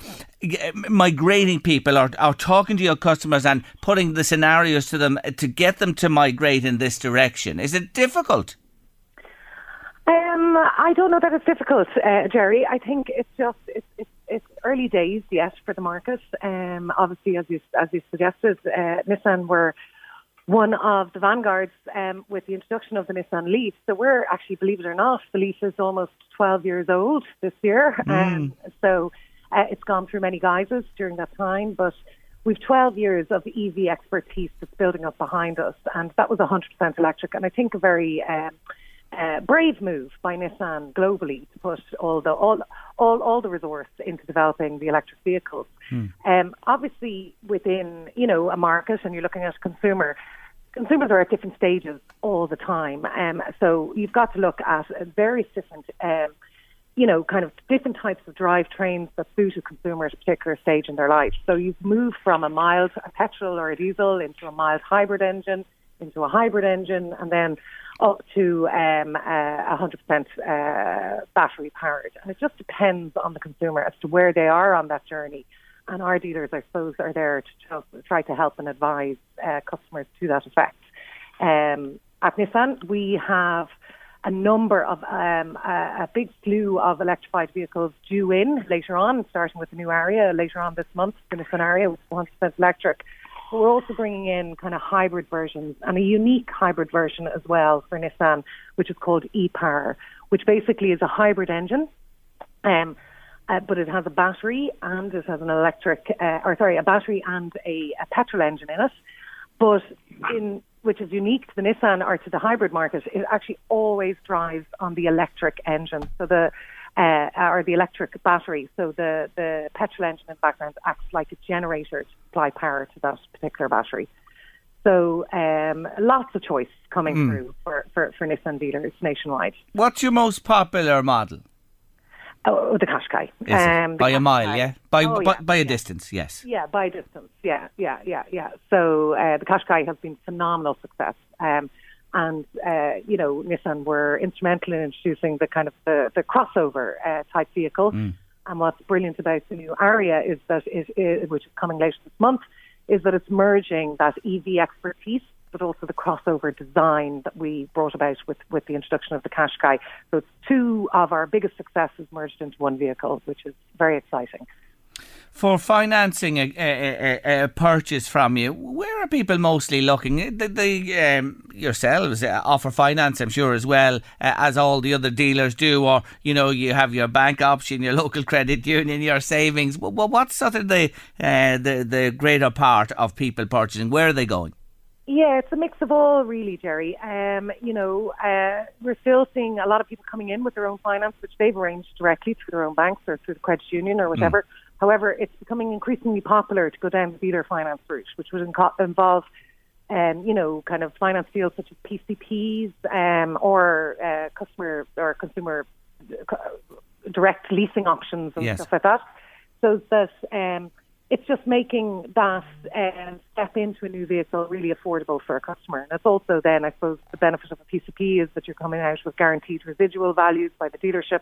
migrating people or, or talking to your customers and putting the scenarios to them to get them to migrate in this direction. Is it difficult? Um, I don't know that it's difficult, uh, Jerry. I think it's just it's, it's it's early days yet for the market. Um, obviously, as you as you suggested, uh, Nissan were one of the vanguards um, with the introduction of the Nissan Leaf. So we're actually, believe it or not, the Leaf is almost 12 years old this year. Um, so uh, it's gone through many guises during that time, but we've 12 years of EV expertise that's building up behind us, and that was 100% electric. And I think a very um, uh, brave move by Nissan globally to put all the all all all the resource into developing the electric vehicles. Um, obviously, within you know a market, and you're looking at a consumer, consumers are at different stages all the time. Um, so you've got to look at various different. Um, you know, kind of different types of drivetrains that suit a consumer at a particular stage in their life. So you've moved from a mild a petrol or a diesel into a mild hybrid engine, into a hybrid engine, and then up to um, uh, 100% uh, battery powered. And it just depends on the consumer as to where they are on that journey. And our dealers, I suppose, are there to try to help and advise uh, customers to that effect. Um, at Nissan, we have a number of um, a, a big slew of electrified vehicles due in later on, starting with the new Ariya later on this month, the Nissan Ariya with 100% electric. We're also bringing in kind of hybrid versions and a unique hybrid version as well for Nissan, which is called e-Power, which basically is a hybrid engine. Um, uh, but it has a battery and it has an electric, uh, or sorry, a battery and a, a petrol engine in it. But in which is unique to the Nissan or to the hybrid market, it actually always drives on the electric engine. So the uh, or the electric battery. So the, the petrol engine in the background acts like a generator to supply power to that particular battery. So um, lots of choice coming Mm. through for, for, for Nissan dealers nationwide. What's your most popular model? Oh, the Qashqai. Um, the by a mile, yeah? By, Oh, by, yeah, by a distance, yes. Yeah, by distance. Yeah, yeah, yeah, yeah. So uh, the Qashqai has been phenomenal success. Um, and, uh, you know, Nissan were instrumental in introducing the kind of the, the crossover uh, type vehicle. And what's brilliant about the new Ariya is that it, it, which is coming later this month, is that it's merging that EV expertise, but also the crossover design that we brought about with, with the introduction of the Qashqai. So it's two of our biggest successes merged into one vehicle, which is very exciting. For financing a, a, a, a purchase from you, where are people mostly looking? The, um, yourselves uh, offer finance, I'm sure, as well uh, as all the other dealers do, or you know, you have your bank option, your local credit union, your savings. Wh- What's sort of the uh, the the greater part of people purchasing? Where are they going? Yeah, it's a mix of all, really, Jerry. Um, you know, uh, we're still seeing a lot of people coming in with their own finance, which they've arranged directly through their own banks or through the credit union or whatever. However, it's becoming increasingly popular to go down the dealer finance route, which would inco- involve, um, you know, kind of finance deals such as PCPs um, or uh, customer or consumer uh, direct leasing options and Yes. stuff like that. So that um, it's just making that um, step into a new vehicle really affordable for a customer. And it's also then, I suppose, the benefit of a PCP is that you're coming out with guaranteed residual values by the dealership.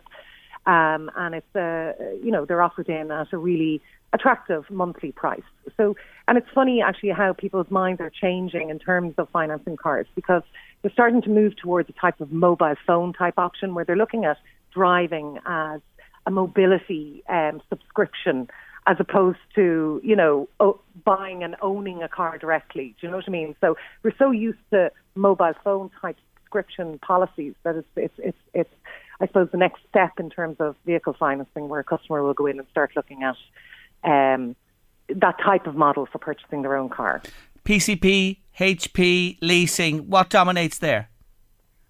Um, and it's, uh, you know, they're offered in at a really attractive monthly price. So, and it's funny actually how people's minds are changing in terms of financing cars because they're starting to move towards a type of mobile phone type option where they're looking at driving as a mobility um, subscription as opposed to, you know, o- buying and owning a car directly. Do you know what I mean? So we're so used to mobile phone type subscription policies that it's, it's, it's, it's I suppose, the next step in terms of vehicle financing where a customer will go in and start looking at um, that type of model for purchasing their own car. PCP, HP, leasing. What dominates there?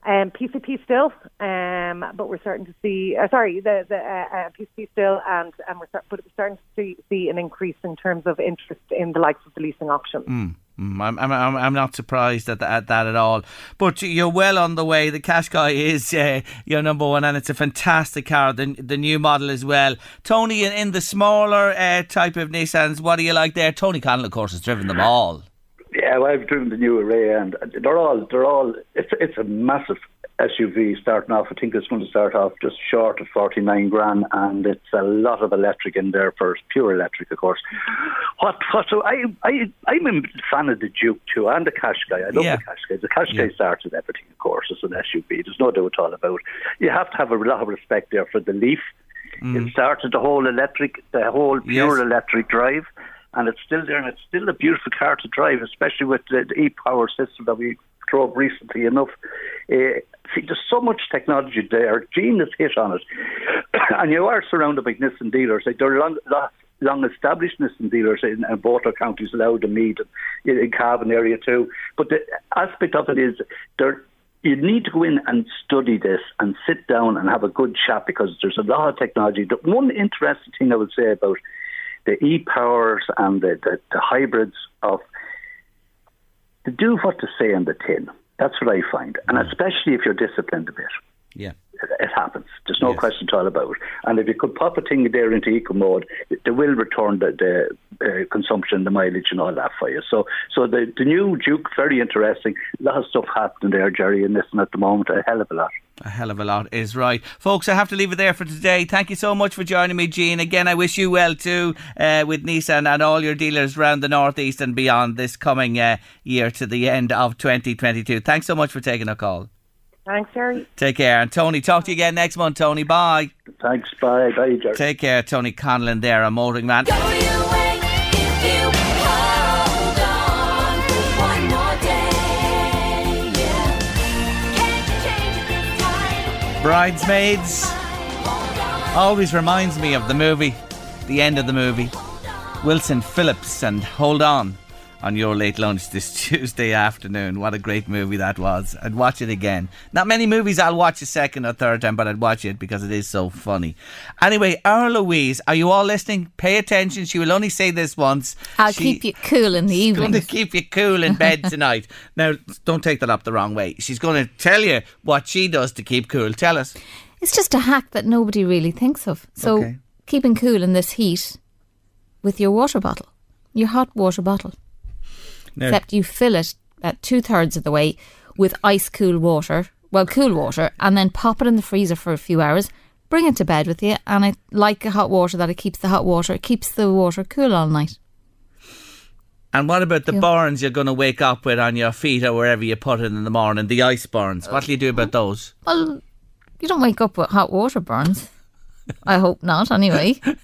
Um, PCP still, um, but we're starting to see. Uh, sorry, the the uh, uh, PCP still, and and we're start, but we're starting to see, see an increase in terms of interest in the likes of the leasing options. Mm. Mm, I'm, I'm, I'm I'm not surprised at, that at that at all. But you're well on the way. The Qashqai is uh, your number one, and it's a fantastic car. The, the new model as well. Tony, in, in the smaller uh, type of Nissans, what do you like there? Tony Conlon, of course, has driven them all. Yeah, well, I've driven the new Ariya, and they're all they're all. It's it's a massive SUV starting off. I think it's going to start off just short of forty nine grand, and it's a lot of electric in there for pure electric, of course. What what? So I I I'm a fan of the Juke too, and the Qashqai. I love Yeah. the Qashqai. The Qashqai starts with everything, of course. It's an SUV. There's no doubt at all about. it. You have to have a lot of respect there for the Leaf. Mm. It started the whole electric, the whole pure Yes. electric drive, and it's still there, and it's still a beautiful car to drive, especially with the, the e-power system that we drove recently enough. Uh, see, there's so much technology there. Jean has hit on it, and you are surrounded by Nissan dealers. Are long, long, established Nissan dealers in, in both our counties, Louth and Meath, and in Cavan area too. But the aspect of it is there you need to go in and study this and sit down and have a good chat because there's a lot of technology. The one interesting thing I would say about the e-powers and the, the, the hybrids of to do what to say on the tin. That's what I find, and mm. especially if you're disciplined a bit. Yeah. It, happens. There's no question at all about it. And if you could pop a thing there into eco mode, they will return the, the uh, consumption, the mileage, and all that for you. So, so the, the new Juke, very interesting. A lot of stuff happening there, Jerry, and this at the moment. A hell of a lot. A hell of a lot is right. Folks, I have to leave it there for today. Thank you so much for joining me, Jean. Again, I wish you well too uh, with Nissan and all your dealers around the Northeast and beyond this coming uh, year to the end of 2022. Thanks so much for taking a call. Thanks, Jerry. Take care. And Tony, talk to you again next month, Tony. Bye. Thanks. Bye. Bye, Jerry. Take care, Tony Conlon there, a motoring man. Bridesmaids always reminds me of the movie, the end of the movie. Wilson Phillips and Hold On on your late lunch this Tuesday afternoon. What a great movie that was. I'd watch it again. Not many movies I'll watch a second or third time, but I'd watch it because it is so funny. Anyway, our Louise, are you all listening? Pay attention. She will only say this once. I'll She- keep you cool in the evening. going to keep you cool in bed tonight. now, don't take that up the wrong way. She's going to tell you what she does to keep cool. Tell us. It's just a hack that nobody really thinks of. So Okay. keeping cool in this heat with your water bottle, your hot water bottle. Except you fill it at two thirds of the way with ice cool water, well, cool water, and then pop it in the freezer for a few hours. Bring it to bed with you, and it like a hot water that it keeps the hot water, it keeps the water cool all night. And what about the Yeah. burns you're going to wake up with on your feet or wherever you put it in the morning? The ice burns. What do you do about those? Well, you don't wake up with hot water burns. I hope not, anyway.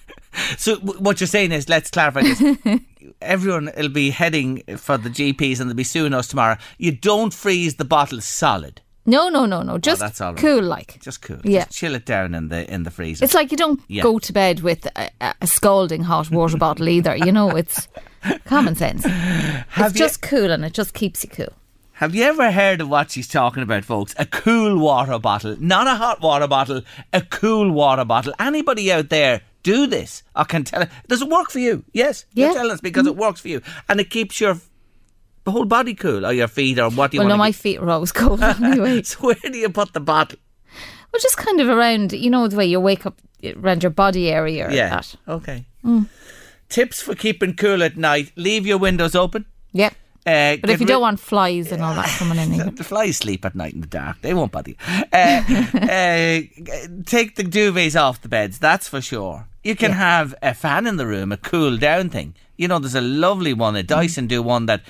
So what you're saying is, let's clarify this. Everyone will be heading for the GPs and they'll be suing us tomorrow. You don't freeze the bottle solid. No, no, no, no. Oh, just Oh, that's all right. cool, like. Just cool. Yeah. Just chill it down in the in the freezer. It's like you don't Yeah. go to bed with a, a- a scalding hot water bottle either. You know, it's common sense. Have it's you- just cool and it just keeps you cool. Have you ever heard of what she's talking about, folks? A cool water bottle, not a hot water bottle, a cool water bottle. Anybody out there do this? I can tell it. Does it work for you? Yes. Yeah. You're telling us because it works for you. And it keeps your whole body cool, or your feet, or what do you want? Well, no, my feet were always cold anyway. so where do you put the bottle? Well, just kind of around, you know, the way you wake up around your body area. yeah. That. Okay. Mm. Tips for keeping cool at night. Leave your windows open. Yep. Uh, But if you don't want flies and all that coming in. The flies sleep at night in the dark. They won't bother you. Uh, uh, take the duvets off the beds, that's for sure. You can have a fan in the room, a cool down thing. You know, there's a lovely one, a Dyson do one that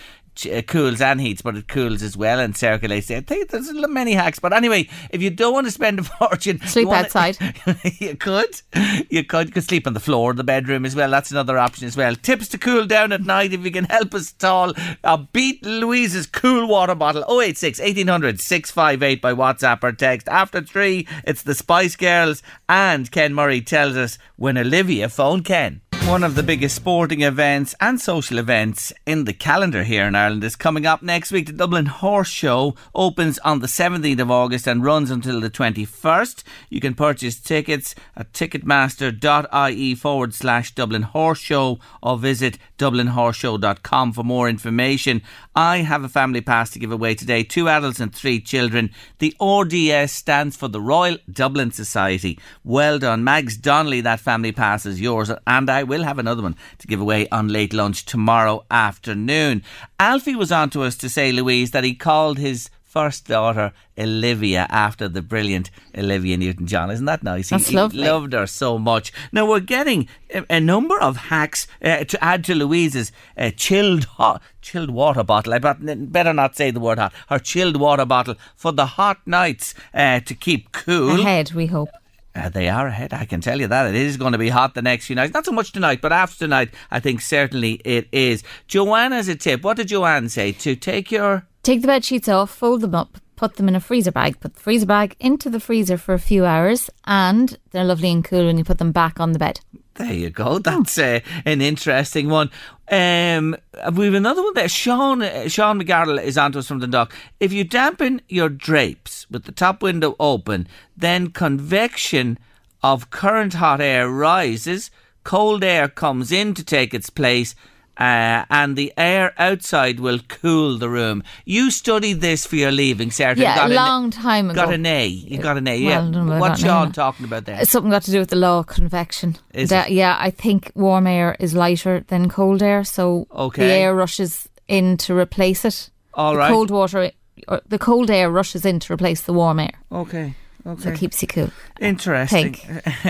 uh, cools and heats, but it cools as well and circulates. I think there's many hacks. But anyway, if you don't want to spend a fortune, Sleep you outside. you could. You could. You could sleep on the floor of the bedroom as well. That's another option as well. Tips to cool down at night if you can help us at all. Uh, beat Louise's cool water bottle 086 1800 658 by WhatsApp or text. After three, it's the Spice Girls and Ken Murray tells us when Olivia phoned Ken. One of the biggest sporting events and social events in the calendar here in Ireland is coming up next week. The Dublin Horse Show opens on the 17th of August and runs until the 21st. You can purchase tickets at ticketmaster.ie forward slash Dublin Horse Show or visit dublinhorseshow.com for more information. I have a family pass to give away today, two adults and three children. The RDS stands for the Royal Dublin Society. Well done. Mags Donnelly, that family pass is yours, and I will have another one to give away on late lunch tomorrow afternoon. Alfie was on to us to say, Louise, that he called his first daughter Olivia after the brilliant Olivia Newton John. Isn't that nice? He- That's he, lovely. loved her so much. Now we're getting a, a number of hacks uh, to add to Louise's uh, chilled hot, chilled water bottle. I better not say the word hot. Her chilled water bottle for the hot nights uh, to keep cool. Ahead, we hope. Uh, they are ahead, I can tell you that. It is going to be hot the next few nights. Not so much tonight, but after tonight, I think certainly it is. Joanne has a tip. What did Joanne say? To take your. Take the bed sheets off, fold them up, put them in a freezer bag. Put the freezer bag into the freezer for a few hours, and they're lovely and cool when you put them back on the bed. There you go. That's uh, an interesting one. Um, we have another one there. Sean uh, Sean McGarrell is onto us from the dock. If you dampen your drapes with the top window open, then convection of current hot air rises. Cold air comes in to take its place. Uh, and the air outside will cool the room. You studied this for your leaving, Sarah. Yeah, got a an- long time ago. Got an A. You got an A. Well, Yeah. I don't know about What's. Sean talking about there? It's something got to do with the law of convection. Is That- it? Yeah, I think warm air is lighter than cold air, so Okay. the air rushes in to replace it. All the right. cold water, or the cold air rushes in to replace the warm air, Okay. Okay. so it keeps you cool. Interesting.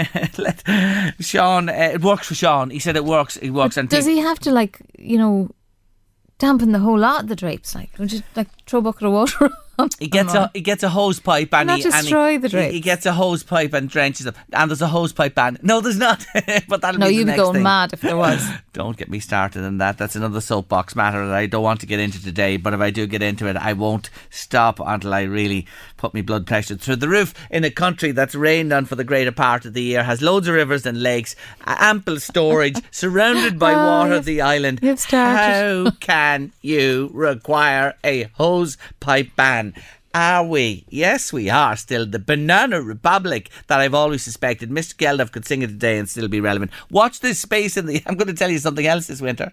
Let, Sean, uh, it works for Sean. He said it works. It works. and Does he have to like you know dampen the whole lot of the drapes? Like, you like throw a bucket of water? He gets a he gets a hose pipe and he and he- the he, he gets a hose pipe and drenches them. And there's a hose pipe ban. No, there's not. but that'll No, be you'd be going thing. mad if there was. Don't get me started on that. That's another soapbox matter that I don't want to get into today. But if I do get into it, I won't stop until I really put my blood pressure through the roof in a country that's rained on for the greater part of the year, has loads of rivers and lakes, ample storage, surrounded by Oh, water. you've- The island. you've started. How can you require a hose pipe ban? Are we? Yes, we are still the banana republic that I've always suspected. Mr. Geldof could sing it today and still be relevant. Watch this space in the. I'm going to tell you something else this winter.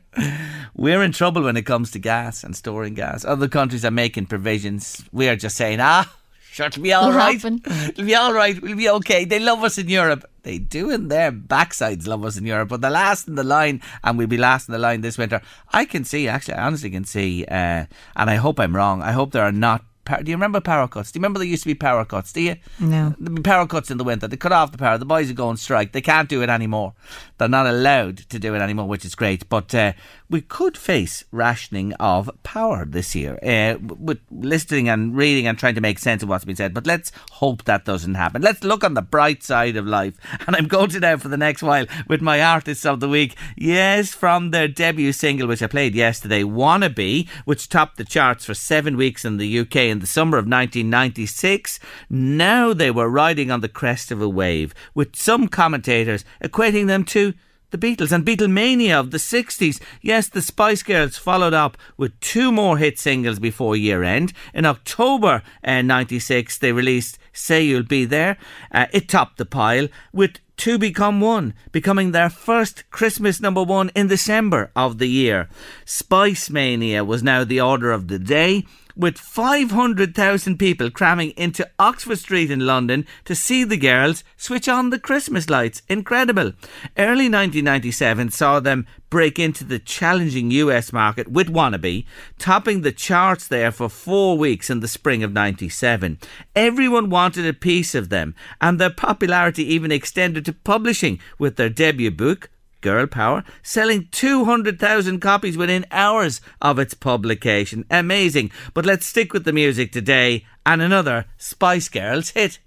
We're in trouble when it comes to gas and storing gas. Other countries are making provisions. We are just saying, ah, sure, it'll be all right. It'll be all right. We'll be okay. They love us in Europe. They do in their backsides love us in Europe, but the last in the line, and we'll be last in the line this winter. I can see, actually, I honestly can see, uh, and I hope I'm wrong. I hope there are not. Do you remember power cuts? Do you remember there used to be power cuts? Do you? No. There'd be power cuts in the winter. They cut off the power. The boys are going on strike. They can't do it anymore. They're not allowed to do it anymore, which is great. But uh, we could face rationing of power this year. Uh, with listening and reading and trying to make sense of what's been said. But let's hope that doesn't happen. Let's look on the bright side of life. And I'm going to now for the next while with my artists of the week. Yes, from their debut single, which I played yesterday, Wannabe, which topped the charts for seven weeks in the UK in the summer of 1996. Now they were riding on the crest of a wave, with some commentators equating them to the Beatles and Beatlemania of the 60s. Yes, the Spice Girls followed up with two more hit singles before year end. In October uh, 96, they released Say You'll Be There. Uh, it topped the pile with Two Become One, becoming their first Christmas number one in December of the year. Spice Mania was now the order of the day with 500,000 people cramming into Oxford Street in London to see the girls switch on the Christmas lights. Incredible. Early 1997 saw them break into the challenging US market with Wannabe, topping the charts there for four weeks in the spring of 97. Everyone wanted a piece of them, and their popularity even extended to publishing with their debut book, Girl Power, selling 200,000 copies within hours of its publication. Amazing. But let's stick with the music today and another Spice Girls hit.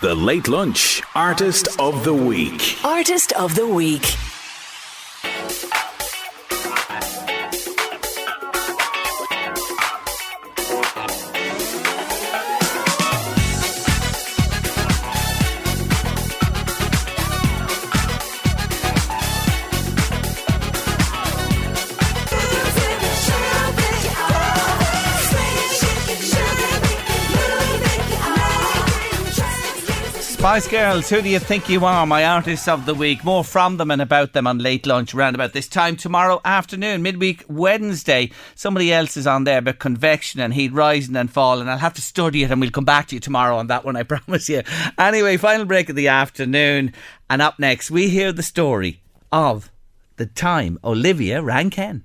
The Late Lunch Artist of the Week. Artist of the Week. Spice Girls, who do you think you are? My artists of the week. More from them and about them on late lunch around about this time tomorrow afternoon, midweek Wednesday. Somebody else is on there about convection and heat rising and falling. I'll have to study it and we'll come back to you tomorrow on that one, I promise you. Anyway, final break of the afternoon. And up next, we hear the story of the time Olivia rang Ken.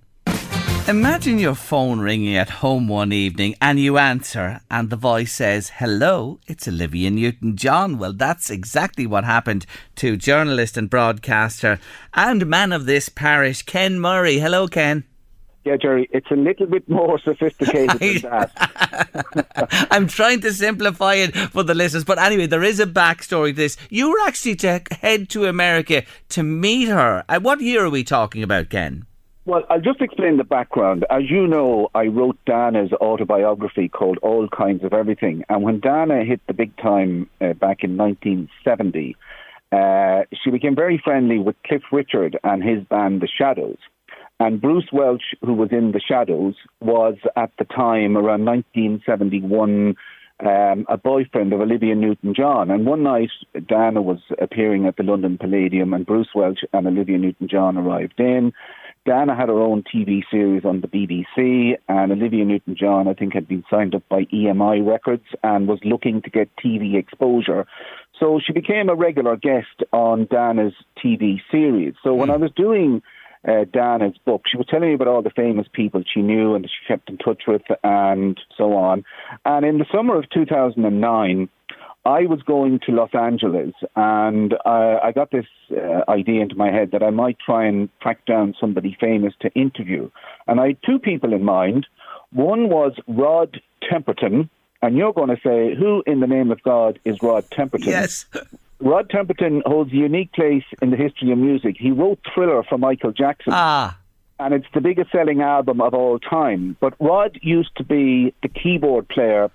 Imagine your phone ringing at home one evening and you answer, and the voice says, Hello, it's Olivia Newton John. Well, that's exactly what happened to journalist and broadcaster and man of this parish, Ken Murray. Hello, Ken. Yeah, Jerry, it's a little bit more sophisticated than that. I'm trying to simplify it for the listeners, but anyway, there is a backstory to this. You were actually to head to America to meet her. What year are we talking about, Ken? Well, I'll just explain the background. As you know, I wrote Dana's autobiography called All Kinds of Everything. And when Dana hit the big time uh, back in 1970, uh, she became very friendly with Cliff Richard and his band, The Shadows. And Bruce Welch, who was in The Shadows, was at the time around 1971 um, a boyfriend of Olivia Newton John. And one night, Dana was appearing at the London Palladium, and Bruce Welch and Olivia Newton John arrived in. Dana had her own TV series on the BBC, and Olivia Newton John, I think, had been signed up by EMI Records and was looking to get TV exposure. So she became a regular guest on Dana's TV series. So when I was doing uh, Dana's book, she was telling me about all the famous people she knew and that she kept in touch with and so on. And in the summer of 2009, I was going to Los Angeles and uh, I got this uh, idea into my head that I might try and track down somebody famous to interview. And I had two people in mind. One was Rod Temperton, and you're going to say, who in the name of God is Rod Temperton? Yes. Rod Temperton holds a unique place in the history of music. He wrote Thriller for Michael Jackson. Ah. And it's the biggest selling album of all time. But Rod used to be the keyboard player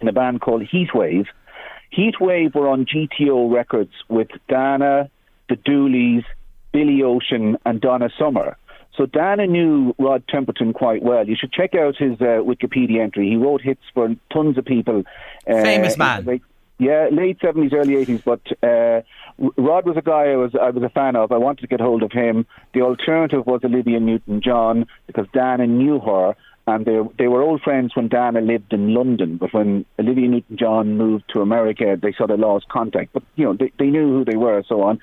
in a band called Heatwave. Heatwave were on GTO Records with Dana, the Dooleys, Billy Ocean, and Donna Summer. So Dana knew Rod Temperton quite well. You should check out his uh, Wikipedia entry. He wrote hits for tons of people. Uh, Famous man. late- yeah, late seventies, early eighties. But uh, Rod was a guy I was I was a fan of. I wanted to get hold of him. The alternative was Olivia Newton-John because Dana knew her, and they they were old friends when Dana lived in London. But when Olivia Newton-John moved to America, they sort of lost contact. But you know, they they knew who they were, and so on.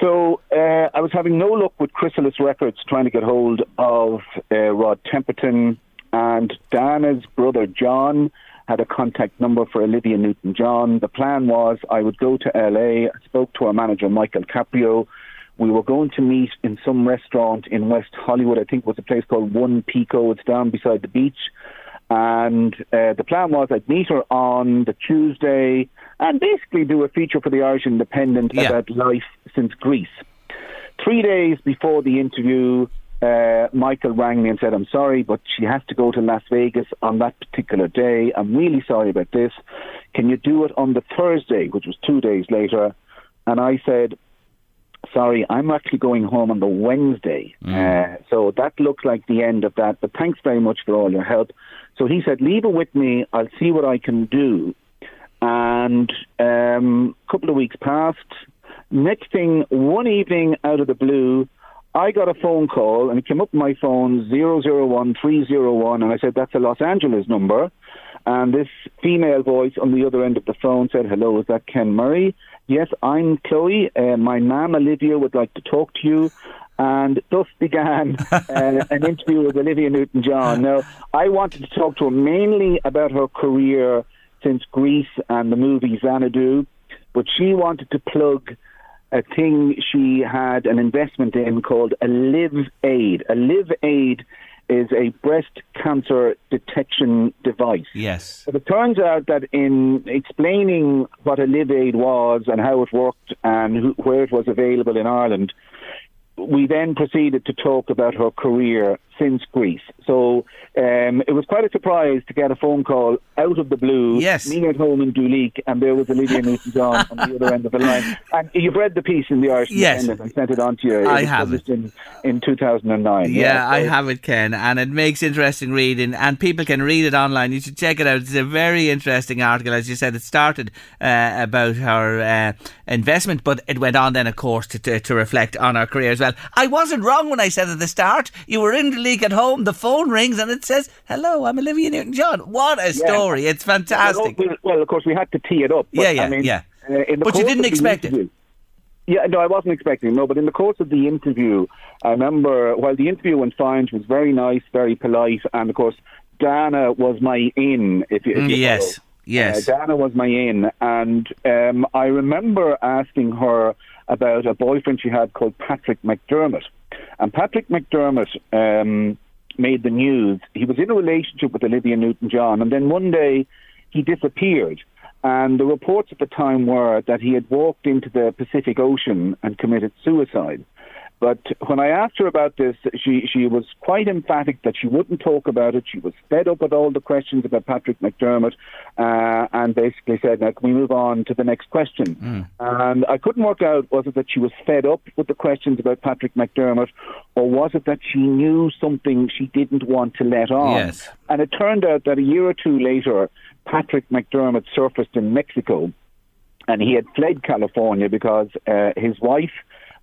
So uh, I was having no luck with Chrysalis Records trying to get hold of uh, Rod Temperton, and Dana's brother John had a contact number for Olivia Newton-John. The plan was I would go to LA. I spoke to our manager Michael Caprio. We were going to meet in some restaurant in West Hollywood. I think it was a place called One Pico. It's down beside the beach. And uh, the plan was I'd meet her on the Tuesday and basically do a feature for the Irish Independent Yeah. about life since Grease. Three days before the interview, uh, Michael rang me and said, I'm sorry, but she has to go to Las Vegas on that particular day. I'm really sorry about this. Can you do it on the Thursday, which was two days later? And I said, sorry, I'm actually going home on the Wednesday. Uh, so that looks like the end of that. But thanks very much for all your help. So he said, leave it with me. I'll see what I can do. And um, a couple of weeks passed. Next thing, one evening out of the blue, I got a phone call and it came up on my phone 001301 and I said, that's a Los Angeles number. And this female voice on the other end of the phone said, hello, is that Ken Murray? Yes, I'm Chloe. Uh, my mum, Olivia, would like to talk to you. And thus began uh, an interview with Olivia Newton-John. Now, I wanted to talk to her mainly about her career since Grease and the movie Xanadu, but she wanted to plug a thing she had an investment in called a Live Aid. A Live Aid is a breast cancer detection device. Yes. But it turns out that in explaining what a Liv-Aid was and how it worked and who, where it was available in Ireland, we then proceeded to talk about her career since Grease. So um, it was quite a surprise to get a phone call out of the blue. Yes. Me at home in Duleek, and there was Olivia Newton-John on the other end of the line. And you've read the piece in the Irish Yes. Independent. I sent it on to you. It I have published in, in 2009. Yeah, I so- have it, Ken, and it makes interesting reading, and people can read it online. You should check it out. It's a very interesting article. As you said, it started uh, about her uh, investment, but it went on then, of course, to, to, to reflect on her career as well. I wasn't wrong when I said at the start, you were in league at home, the phone rings, and it says, Hello, I'm Olivia Newton John. What a Yeah. story. It's fantastic. Well, well, of course, we had to tee it up. But, Yeah, yeah, I mean, yeah. Uh, But you didn't expect it. Yeah, no, I wasn't expecting. it, No, but in the course of the interview, I remember while the interview went fine, she was very nice, very polite, and of course, Dana was my in. If you, if you Yes, follow. yes. Uh, Dana was my in, and um, I remember asking her about a boyfriend she had called Patrick McDermott, and Patrick McDermott um, made the news. He was in a relationship with Olivia Newton-John, and then one day he disappeared. And the reports at the time were that he had walked into the Pacific Ocean and committed suicide. But when I asked her about this, she, she was quite emphatic that she wouldn't talk about it. She was fed up with all the questions about Patrick McDermott uh, and basically said, now, can we move on to the next question? And I couldn't work out, was it that she was fed up with the questions about Patrick McDermott or was it that she knew something she didn't want to let on? Yes. And it turned out that a year or two later, Patrick McDermott surfaced in Mexico and he had fled California because uh, his wife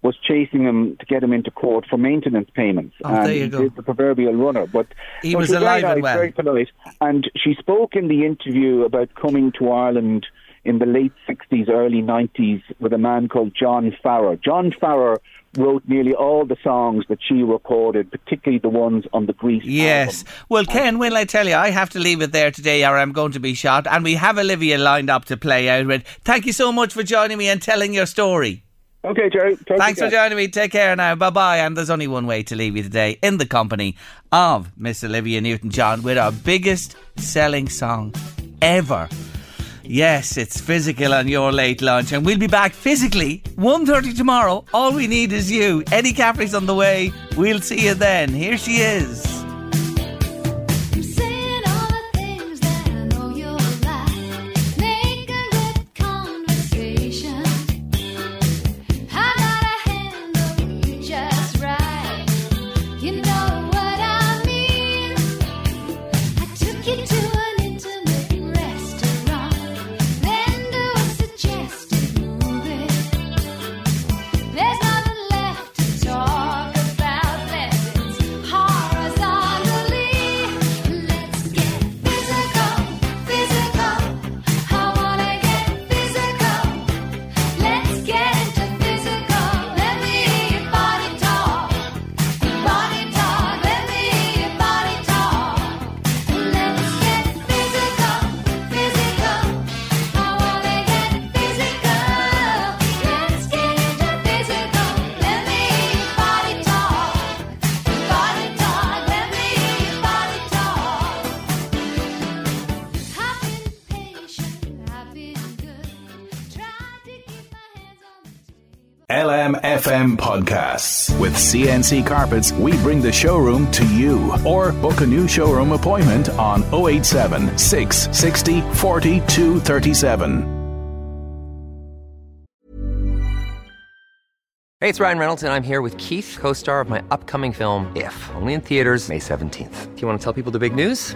was chasing him to get him into court for maintenance payments. Oh, and there you go. the proverbial runner. But He was alive very and well. very polite. And she spoke in the interview about coming to Ireland in the late 60s, early 90s with a man called John Farrar. John Farrar wrote nearly all the songs that she recorded, particularly the ones on the Grease Yes. Well, Ken, will I tell you, I have to leave it there today or I'm going to be shot. And we have Olivia lined up to play out with. Thank you so much for joining me and telling your story. Okay, Jerry. Thanks for joining me. Take care now. Bye bye. And there's only one way to leave you today in the company of Miss Olivia Newton John with our biggest selling song ever. Yes, it's physical on your late lunch, and we'll be back physically 1.30 tomorrow. All we need is you. Eddie Caffrey's on the way. We'll see you then. Here she is. LMFM Podcasts. With CNC Carpets, we bring the showroom to you. Or book a new showroom appointment on 087 660 4237. Hey, it's Ryan Reynolds, and I'm here with Keith, co star of my upcoming film, If, only in theaters, May 17th. Do you want to tell people the big news?